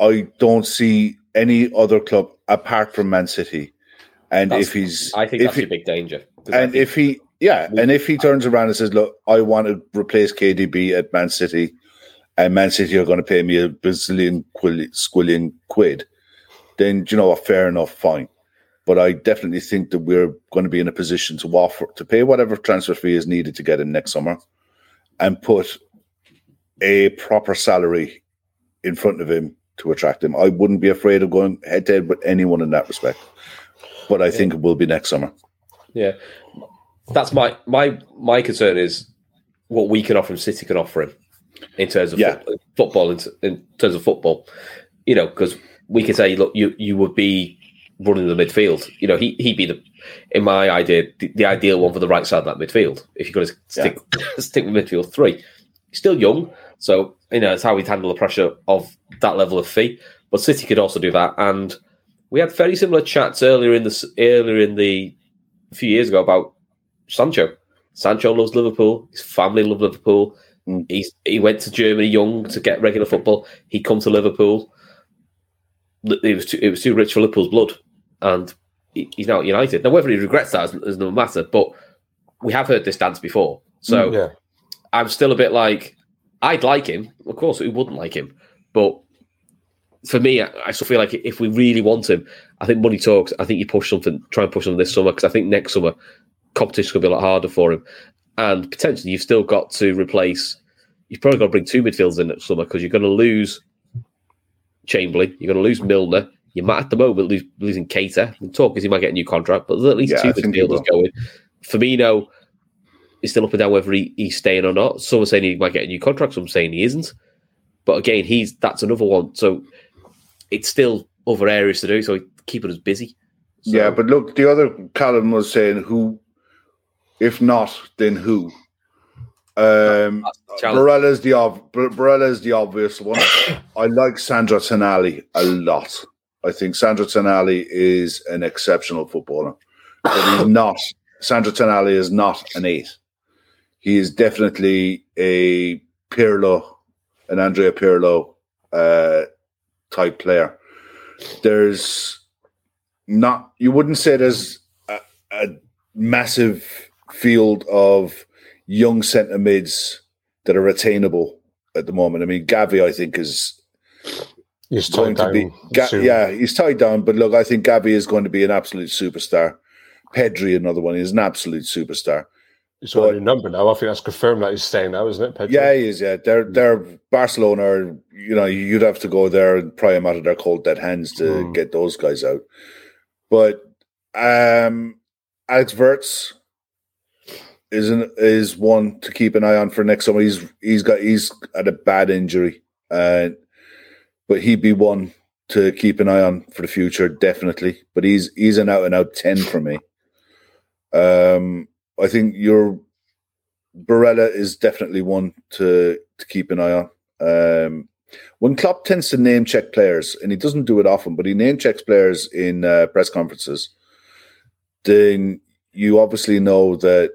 I don't see any other club apart from Man City. And That's- if he's, I think that's he, a big danger. And think- if he, yeah, and if he turns around and says, "Look, I want to replace KDB at Man City," and Man City are going to pay me a bazillion quilli- squillion quid, then you know what? Fair enough, fine. But I definitely think that we're going to be in a position to offer to pay whatever transfer fee is needed to get him next summer, and put a proper salary in front of him to attract him. I wouldn't be afraid of going head to head with anyone in that respect. But I think it will be next summer. Yeah, that's my my my concern is what we can offer him. City can offer him in terms of Yeah. foot- football. In, in terms of football, you know, because we could say, look, you you would be running the midfield. You know, he he'd be the in my idea the, the ideal one for the right side of that midfield. If you're going to stick *laughs* stick with midfield three, he's still young, so you know it's how he'd handle the pressure of that level of fee. But City could also do that, and we had very similar chats earlier in the earlier in the a few years ago about Sancho. Sancho loves Liverpool. His family love Liverpool. Mm. He's he went to Germany young to get regular football. He come to Liverpool. It was too, it was too rich for Liverpool's blood, and he- he's now at United. Now whether he regrets that is, is no matter. But we have heard this dance before, so Yeah. I'm still a bit like I'd like him. Of course, who wouldn't like him? But for me, I, I still feel like if we really want him, I think money talks. I think you push something, try and push him this summer because I think next summer competition's going to be a lot harder for him, and potentially you've still got to replace. You've probably got to bring two midfielders in at summer because you're going to lose Chamberlain, you're going to lose Milner. You might at the moment lose, losing Keita. The talk is he might get a new contract, but there's at least Yeah, two I think he midfielders going. Firmino is still up and down whether he, he's staying or not. Some are saying he might get a new contract. Some are saying he isn't. But again, he's that's another one. So it's still other areas to do. So keeping us busy. So, Yeah, but look, the other Callum was saying who, if not, then who? Um. Barella's the ob- Barella's the obvious one. *coughs* I like Sandro Tonali a lot. I think Sandro Tonali is an exceptional footballer, but he's *coughs* not. Sandro Tonali is not an eight. He is definitely a Pirlo, an Andrea Pirlo uh, type player. There's not. You wouldn't say there's a, a massive field of young centre mids that are attainable at the moment. I mean, Gavi, I think, is He's going tied to be. down. Ga- yeah, he's tied down, but look, I think Gavi is going to be an absolute superstar. Pedri, another one, is an absolute superstar. He's got a number now. I think that's confirmed that he's staying now, isn't it? Pedro? Yeah, he is. Yeah, they're they're Barcelona. You know, you'd have to go there and pry him out of their cold dead hands to Mm. get those guys out. But um, Alex Verts is an, is one to keep an eye on for next summer. He's he's got he's had a bad injury, uh, but he'd be one to keep an eye on for the future, definitely. But he's he's an out and out ten for me. Um, I think your Barella is definitely one to to keep an eye on. Um, when Klopp tends to name check players, and he doesn't do it often, but he name checks players in uh, press conferences, then you obviously know that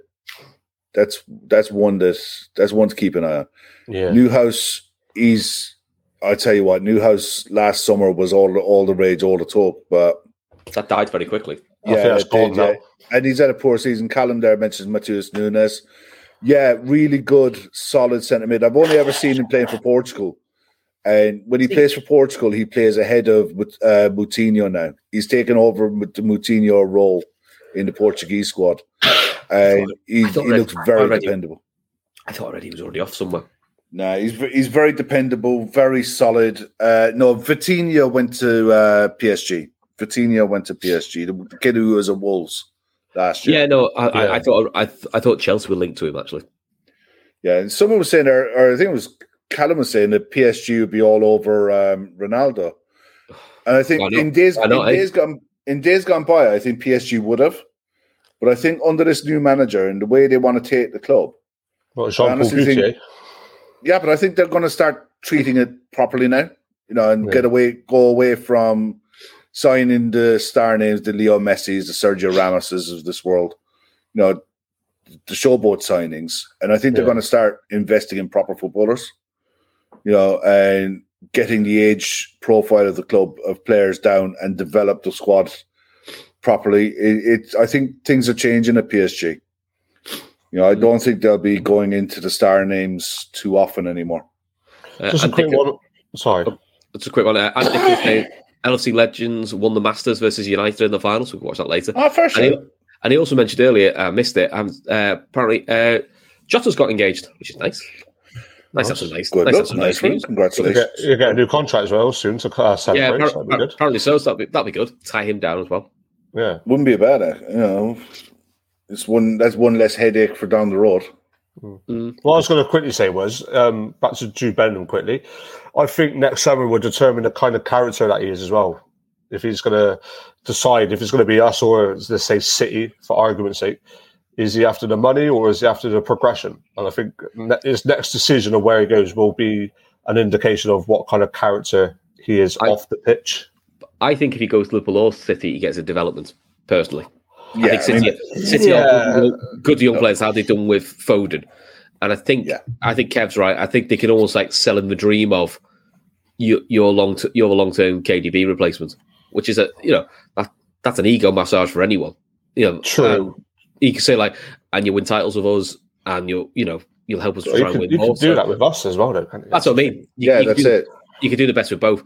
that's that's one that that's one to keep an eye on. yeah. Neuhaus, he's I tell you what, Neuhaus last summer was all the, all the rage, all the talk, but that died very quickly. I think that's did, yeah. now. And he's had a poor season. Callum there mentions Matheus Nunes. Yeah, really good, solid centre mid. I've only ever seen him playing for Portugal. And when he plays for Portugal, he plays ahead of uh, Moutinho now. He's taken over Mut- the Moutinho role in the Portuguese squad. And he, I he looks very already- dependable. I thought already he was already off somewhere. No, he's he's very dependable, very solid. Uh, no, Vitinha went to uh, PSG. Vitinha went to PSG. The kid who was at Wolves last year. Yeah, no, I, I, Yeah. I thought I, th- I thought Chelsea were linked to him actually. Yeah, and someone was saying, or, or I think it was Callum was saying that PSG would be all over um, Ronaldo. And I think not? in days Why not, in eh? days gone in days gone by, I think PSG would have. But I think under this new manager and the way they want to take the club, Well, Jean think- yeah, but I think they're going to start treating it properly now. You know, and Yeah. get away, go away from signing the star names, the Leo Messi's, the Sergio Ramoses of this world. You know, the showboat signings, and I think they're Yeah. going to start investing in proper footballers. You know, and getting the age profile of the club of players down and develop the squad properly. It, it I think things are changing at PSG. You know, I don't think they'll be going into the star names too often anymore. Uh, Just a quick one. Sorry. it's a quick one. Uh, and Dick was saying LFC Legends won the Masters versus United in the finals. We can watch that later. Oh, first And he, and he also mentioned earlier, I missed it. Um, uh, apparently, uh, Jota's got engaged, which is nice. Nice, that's nice. Good nice, luck. that's Nice nice for you. news. You Congratulations. get, you get a new contract as well soon to uh, Yeah, celebrate. appar- so that'd be good. apparently so. So that'll be, that'll be good. Tie him down as well. Yeah. Wouldn't be a bad, you know. It's one that's one less headache for down the road. Mm. What I was going to quickly say was um, back to Jude Benham quickly. I think next summer will determine the kind of character that he is as well. If he's going to decide if it's going to be us or let's say City, for argument's sake, is he after the money or is he after the progression? And I think ne- his next decision of where he goes will be an indication of what kind of character he is I- off the pitch. I think if he goes to Liverpool or City, he gets a development. Personally, I Yeah, think I City, mean, City Yeah. are good, good young players. How they done with Foden, and I think Yeah. I think Kev's right. I think they can almost like sell him the dream of you, your long t- your long term KDB replacement, which is a you know that, that's an ego massage for anyone. You know, True. um, you can say like, and you win titles with us, and you'll you know you'll help us You try and can, win you can do So that with us as well, though. That's what I mean. You- yeah, you can that's do- it. you could do the best with both.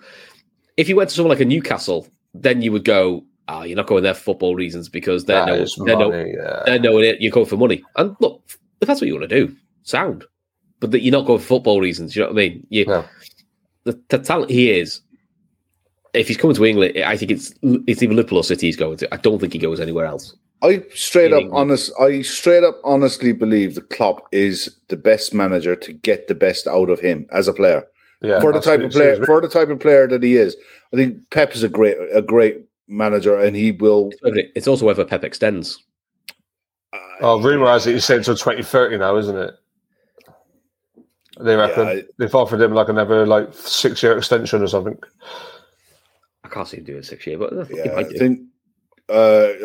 If you went to someone like a Newcastle, then you would go, "Ah, you're not going there for football reasons because they're That no, they're, no, yeah. they're knowing it. You're going for money, and look, if that's what you want to do, sound. But that you're not going for football reasons. You know what I mean? You, No. the, the talent he is. If he's coming to England, I think it's it's either Liverpool or City he's going to. I don't think he goes anywhere else. I straight up honest. I straight up honestly believe the Klopp is the best manager to get the best out of him as a player. Yeah, for the type of player, says. for the type of player that he is, I think Pep is a great a great manager, and he will. It's also whether Pep extends. Oh, rumor has it he's saying until 2030 now, isn't it? They reckon I- they've offered him like another like six year extension or something. I can't see him doing six year, but Yeah, I think uh,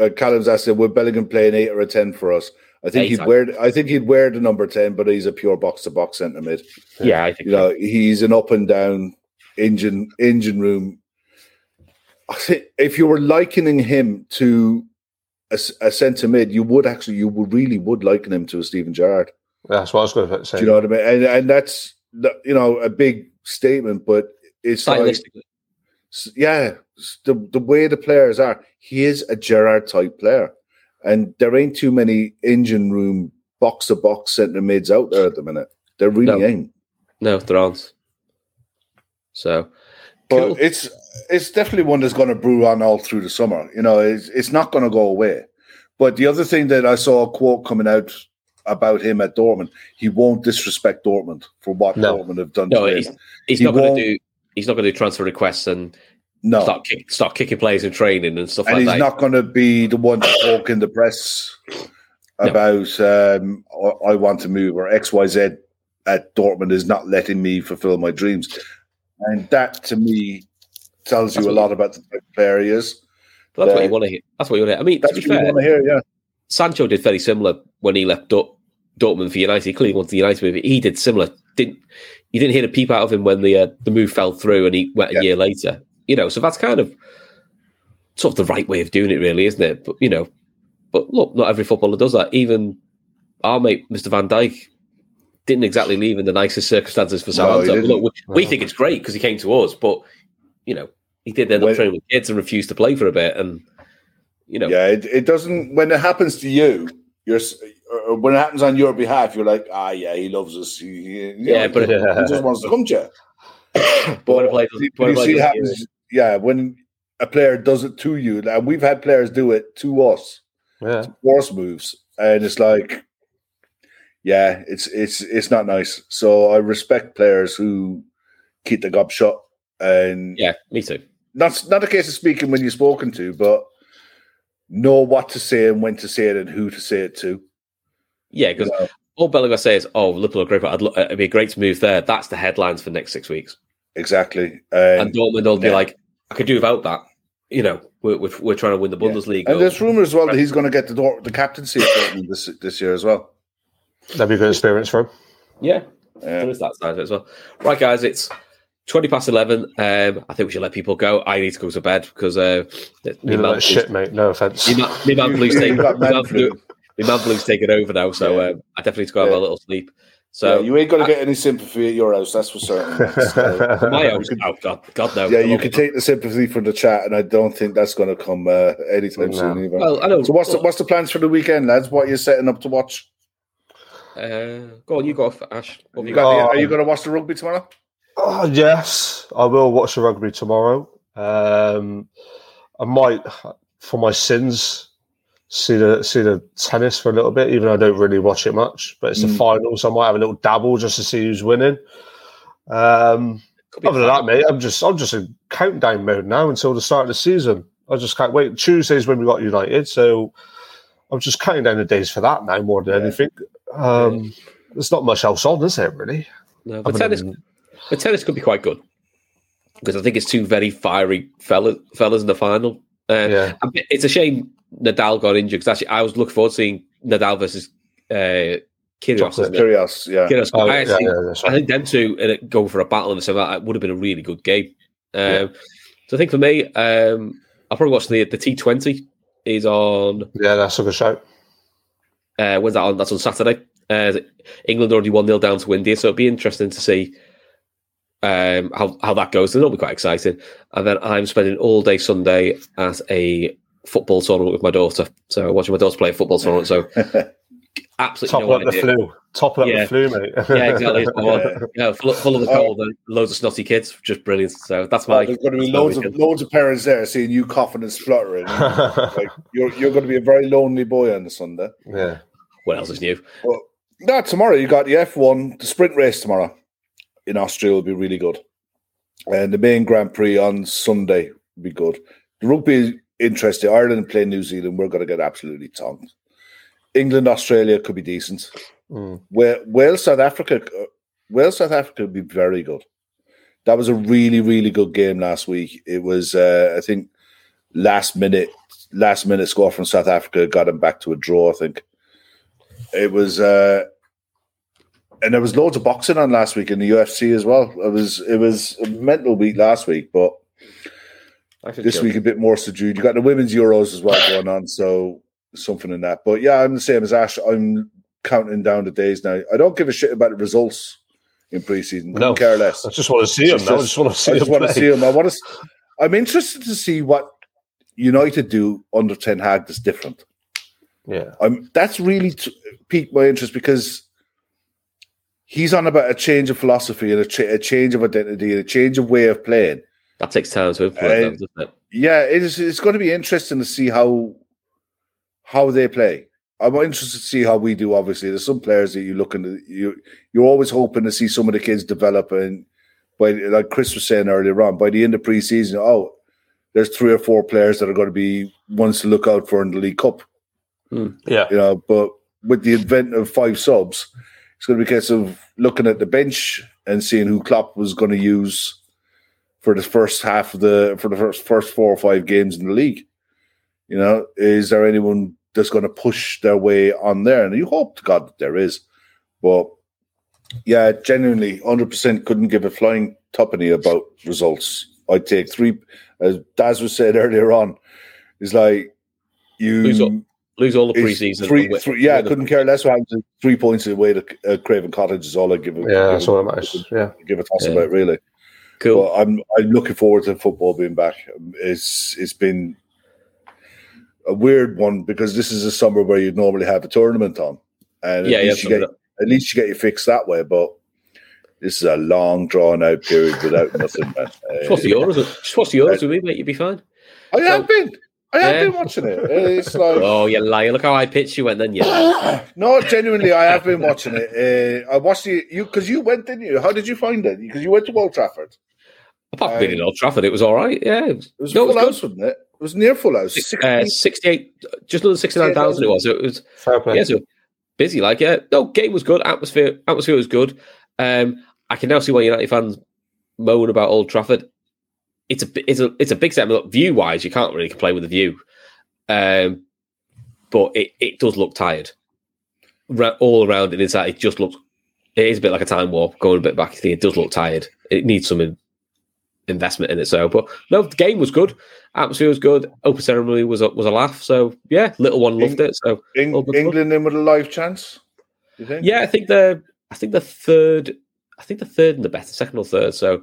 uh, Callum's asked, him: "Would Bellingham play an eight or a ten for us?" I think Eight, he'd wear. I think he'd wear the number ten, but he's a pure box to box centre mid. yeah, I think You know, he's an up and down engine engine room. I think if you were likening him to a centre mid, you would actually, you would really would liken him to a Steven Gerrard. That's what I was going to say. Do you know what I mean? And and that's you know a big statement, but it's like yeah, the the way the players are, he is a Gerrard type player, and there ain't too many engine room box to box centre mids out there at the minute. There really No. ain't. No, there aren't. So, But cool. it's it's definitely one that's going to brew on all through the summer. You know, it's it's not going to go away. But the other thing that I saw a quote coming out about him at Dortmund, he won't disrespect Dortmund for what No. Dortmund have done no, to he's, he's He not going to do. He's not going to do transfer requests and No, start kick, start kicking players in training and stuff and like he's that. not going to be the one to talk in the press about um, I I want to move or X Y Z at Dortmund is not letting me fulfill my dreams, and that to me tells That's you a lot about the player he is. That's what you want to hear. That's what you want to hear. I mean, That's to be you fair, want to hear. Yeah, Sancho did very similar when he left Dort- Dortmund for United. He clearly wanted the United move. He did similar. Didn't you didn't hear a peep out of him when the uh, the move fell through and he went a Yeah. year later. You know, so that's kind of sort of the right way of doing it, really, isn't it? But you know, but look, not every footballer does that. Even our mate, Mr. Van Dijk, didn't exactly leave in the nicest circumstances for No, Southampton. didn't. look, we, we think it's great because he came to us, but you know, he did end up When- training with kids and refused to play for a bit, and you know, yeah. It, it doesn't when it happens to you. You're when it happens on your behalf, you're like, ah, yeah, he loves us. He, he- Yeah, but- he just wants to come to you. *coughs* But when a But player does- when you see it happens, yeah, when a player does it to you, and we've had players do it to us, Yeah. force moves, and it's like, yeah, it's it's it's not nice. So I respect players who keep the gob shut, and yeah, me too. not not a case of speaking when you're spoken to, but know what to say and when to say it and who to say it to. Yeah, because you know? all Bellingham says, "Oh, Liverpool are great, but I'd lo- it'd be a great move there." That's the headlines for the next six weeks, exactly. and And Dortmund will be yeah. like, "I could do without that." you know, we're, we're, we're trying to win the Bundesliga. And there's rumours as well that he's going to get the door, the captaincy of Dortmund this this year as well. That'd be a good experience for him. Yeah, there is that side of it as well. Right, guys, it's 20 past 11. Um, I think we should let people go. I need to go to bed because uh, me You're man like shit, mate. No offense. me man- me man blue's taking me man man flu. me man blue's taking over now, so Yeah. um, I definitely need to go have Yeah. a little sleep. So So you ain't going to get any sympathy at your house, that's for certain. *laughs* So, my house, oh God, God no. yeah, you can take the sympathy from the chat, and I don't think that's going to come uh, anytime No. soon either. Well, I know. so what's the, what's the plans for the weekend, lads? What are you setting up to watch? Uh, go on, you go, off, Ash. What You you got got? the- Oh. are you going to watch the rugby tomorrow? Oh, yes, I will watch the rugby tomorrow. Um, I might, for my sins, see the see the tennis for a little bit, even though I don't really watch it much. But it's the Mm. final, so I might have a little dabble just to see who's winning. Um, other than fun. that, mate, I'm just I'm just in countdown mode now until the start of the season. I just can't wait. Tuesday's when we got United, so I'm just counting down the days for that now more than Yeah. anything. Um, There's not much else on, is there? Really? No, but tennis, than- but tennis could be quite good because I think it's two very fiery fellas, fellas in the final. Uh, yeah. It's a shame Nadal got injured because actually I was looking forward to seeing Nadal versus uh, Kyrgios. Chocolate. isn't it? Curious, yeah. Kyrgios. Oh, I, yeah, actually- yeah, I think them two uh, go for a battle and so that would have been a really good game. Um, Yeah. So I think for me, um, I'll probably watch the the T Twenty is on. yeah, that's a good shout. Uh, when's that on? That's on Saturday. Uh, England already one 0 down to India, so it'd be interesting to see um, how how that goes. And it'll be quite exciting. And then I'm spending all day Sunday at a football tournament with my daughter. So watching my daughter play a football tournament. So *laughs* absolutely Top no up the flu. Top up Yeah. the flu, mate. *laughs* Yeah, exactly. It's one. Yeah. *laughs* yeah, full, full of the cold and loads of snotty kids. Just brilliant. So that's my. Oh, there's going to be loads of weekend. loads of parents there seeing you coughing and spluttering. like, you're you're going to be a very lonely boy on the Sunday. yeah. What else is new? Well, no, tomorrow you got the F1, the sprint race tomorrow in Austria will be really good. And the main Grand Prix on Sunday will be good. The rugby is interesting. Ireland play New Zealand. We're going to get absolutely tongued. England, Australia could be decent. Mm. Wales, Wales South Africa, uh, Wales, South Africa would be very good. That was a really, really good game last week. It was, uh, I think, last minute, last minute score from South Africa got them back to a draw. I think it was, uh, and there was loads of boxing on last week in the UFC as well. It was, it was a mental week last week, but this week a bit more subdued. You got the women's Euros as well going on, so something in that. But yeah, I'm the same as Ash. I'm counting down the days now. I don't give a shit about the results in preseason. No. No, care less. I just want to see him. Just- I just want to see I just want to see him. I want to. I'm interested to see what United do under Ten Hag that's different. Yeah. I'm. That's really t- piqued my interest because he's on about a change of philosophy and a, ch- a change of identity and a change of way of playing. That takes time to implement, Uh, though, doesn't it? Yeah, it is. It's going to be interesting to see how how they play. I'm interested to see how we do. Obviously, there's some players that you look into. You you're always hoping to see some of the kids develop, and by like Chris was saying earlier on, by the end of preseason, oh, there's three or four players that are going to be ones to look out for in the League Cup. Yeah. You know, but with the advent of five subs, it's going to be a case of looking at the bench and seeing who Klopp was going to use for the first half of the for the first first four or five games in the league. You know, is there anyone that's going to push their way on there? And you hope to God that there is, but yeah, genuinely, hundred percent couldn't give a flying tuppeny about results. I'd take three, as Daz was said earlier on. It's like you Lose all- Lose all the preseason. Three, and three, yeah, I couldn't care less what happens. Three points away to uh, Craven Cottage is all I give. A, Yeah, give, that's a, all that matters. Yeah. give a toss Yeah. about really. Cool. But I'm I'm looking forward to football being back. It's it's been a weird one because this is a summer where you'd normally have a tournament on, and yeah, at yeah. least you get at least you get your fix that way. But this is a long drawn out period without *laughs* nothing. Man. Just watch the Uh, Euros. Just watch the Euros with me, mate. You'll be fine. I have been. I have Yeah. been watching it. It's *laughs* like Oh, you liar! Look how I pitched you went. Then you. *coughs* no, genuinely, I have been watching it. Uh, I watched the you because you went, didn't you? How did you find it? Because you went to Old Trafford. Apart from being in Old Trafford, it was all right. Yeah, it was, It was no, full it was house, wasn't it? It was near full house. good. Uh, Sixty-eight, just under sixty-nine thousand. It was. It was. Fair play. Yeah, so busy. Like, yeah, no, game was good. Atmosphere, atmosphere was good. Um, I can now see why United fans moan about Old Trafford. it's a it's a it's a big step. Look, view wise, you can't really complain with the view, um, but it, it does look tired. Ra- all around and inside, it just looks. It is a bit like a time warp going a bit back. It does look tired. It needs some in, investment in it. So, but no, the game was good. Atmosphere was good. Open ceremony was a, was a laugh. So yeah, little one loved it. So Eng- fun. England in with a live chance. You think? Yeah, I think the I think the third I think the third and the better, second or third. So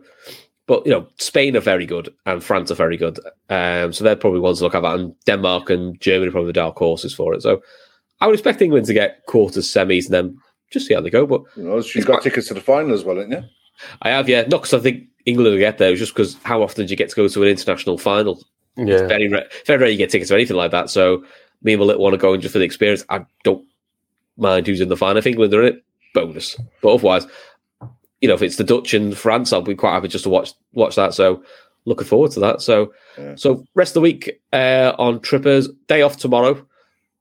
but you know, Spain are very good and France are very good. Um, so they're probably ones to look at and Denmark and Germany are probably the dark horses for it. So I would expect England to get quarters, semis, and then just see how they go. But You know, she's got tickets to the final as well, haven't you? I have, yeah, not because I think England will get there, it's just because how often do you get to go to an international final? Yeah. Very rare, very rare you get tickets or anything like that. So me and my little one are going just for the experience. I don't mind who's in the final. If England are in it, bonus. But otherwise, you know, if it's the Dutch and France, I'll be quite happy just to watch watch that. So looking forward to that. So Yeah. so rest of the week uh, on Trippers, day off tomorrow.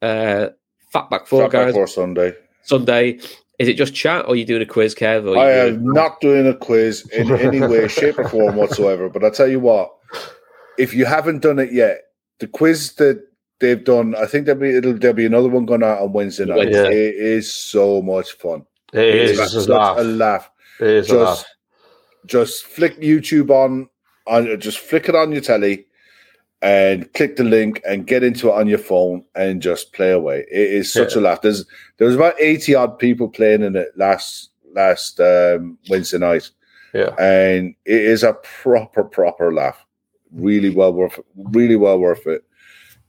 Uh, Fatback four Fat back guys. for Sunday. Sunday. Is it just chat or are you doing a quiz, Kev? Or I you am doing- not doing a quiz in any way, shape, or form whatsoever. But I tell you what, if you haven't done it yet, the quiz that they've done, I think there'll be it'll, there'll be another one going out on Wednesday night. Wednesday. It is so much fun. It is. It's It's a such laugh. a laugh. It is a laugh. Just, just flick YouTube on, on, just flick it on your telly, and click the link and get into it on your phone and just play away. It is such Yeah. a laugh. There's there was about eighty odd people playing in it last last um, Wednesday night Yeah. and it is a proper proper laugh really well worth really well worth it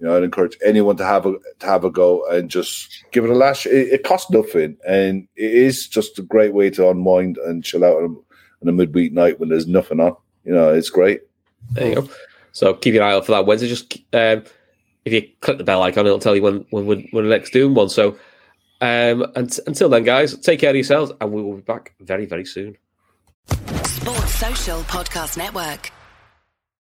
you know i'd encourage anyone to have a to have a go and just give it a lash it, it costs nothing and it is just a great way to unwind and chill out on, on a midweek night when there's nothing on you know it's great There you go. So keep your eye out for that Wednesday. Just um, if you click the bell icon, it'll tell you when when when we're next doing one. So um, and, until then, guys, take care of yourselves, and we will be back very very soon. Sports Social Podcast Network.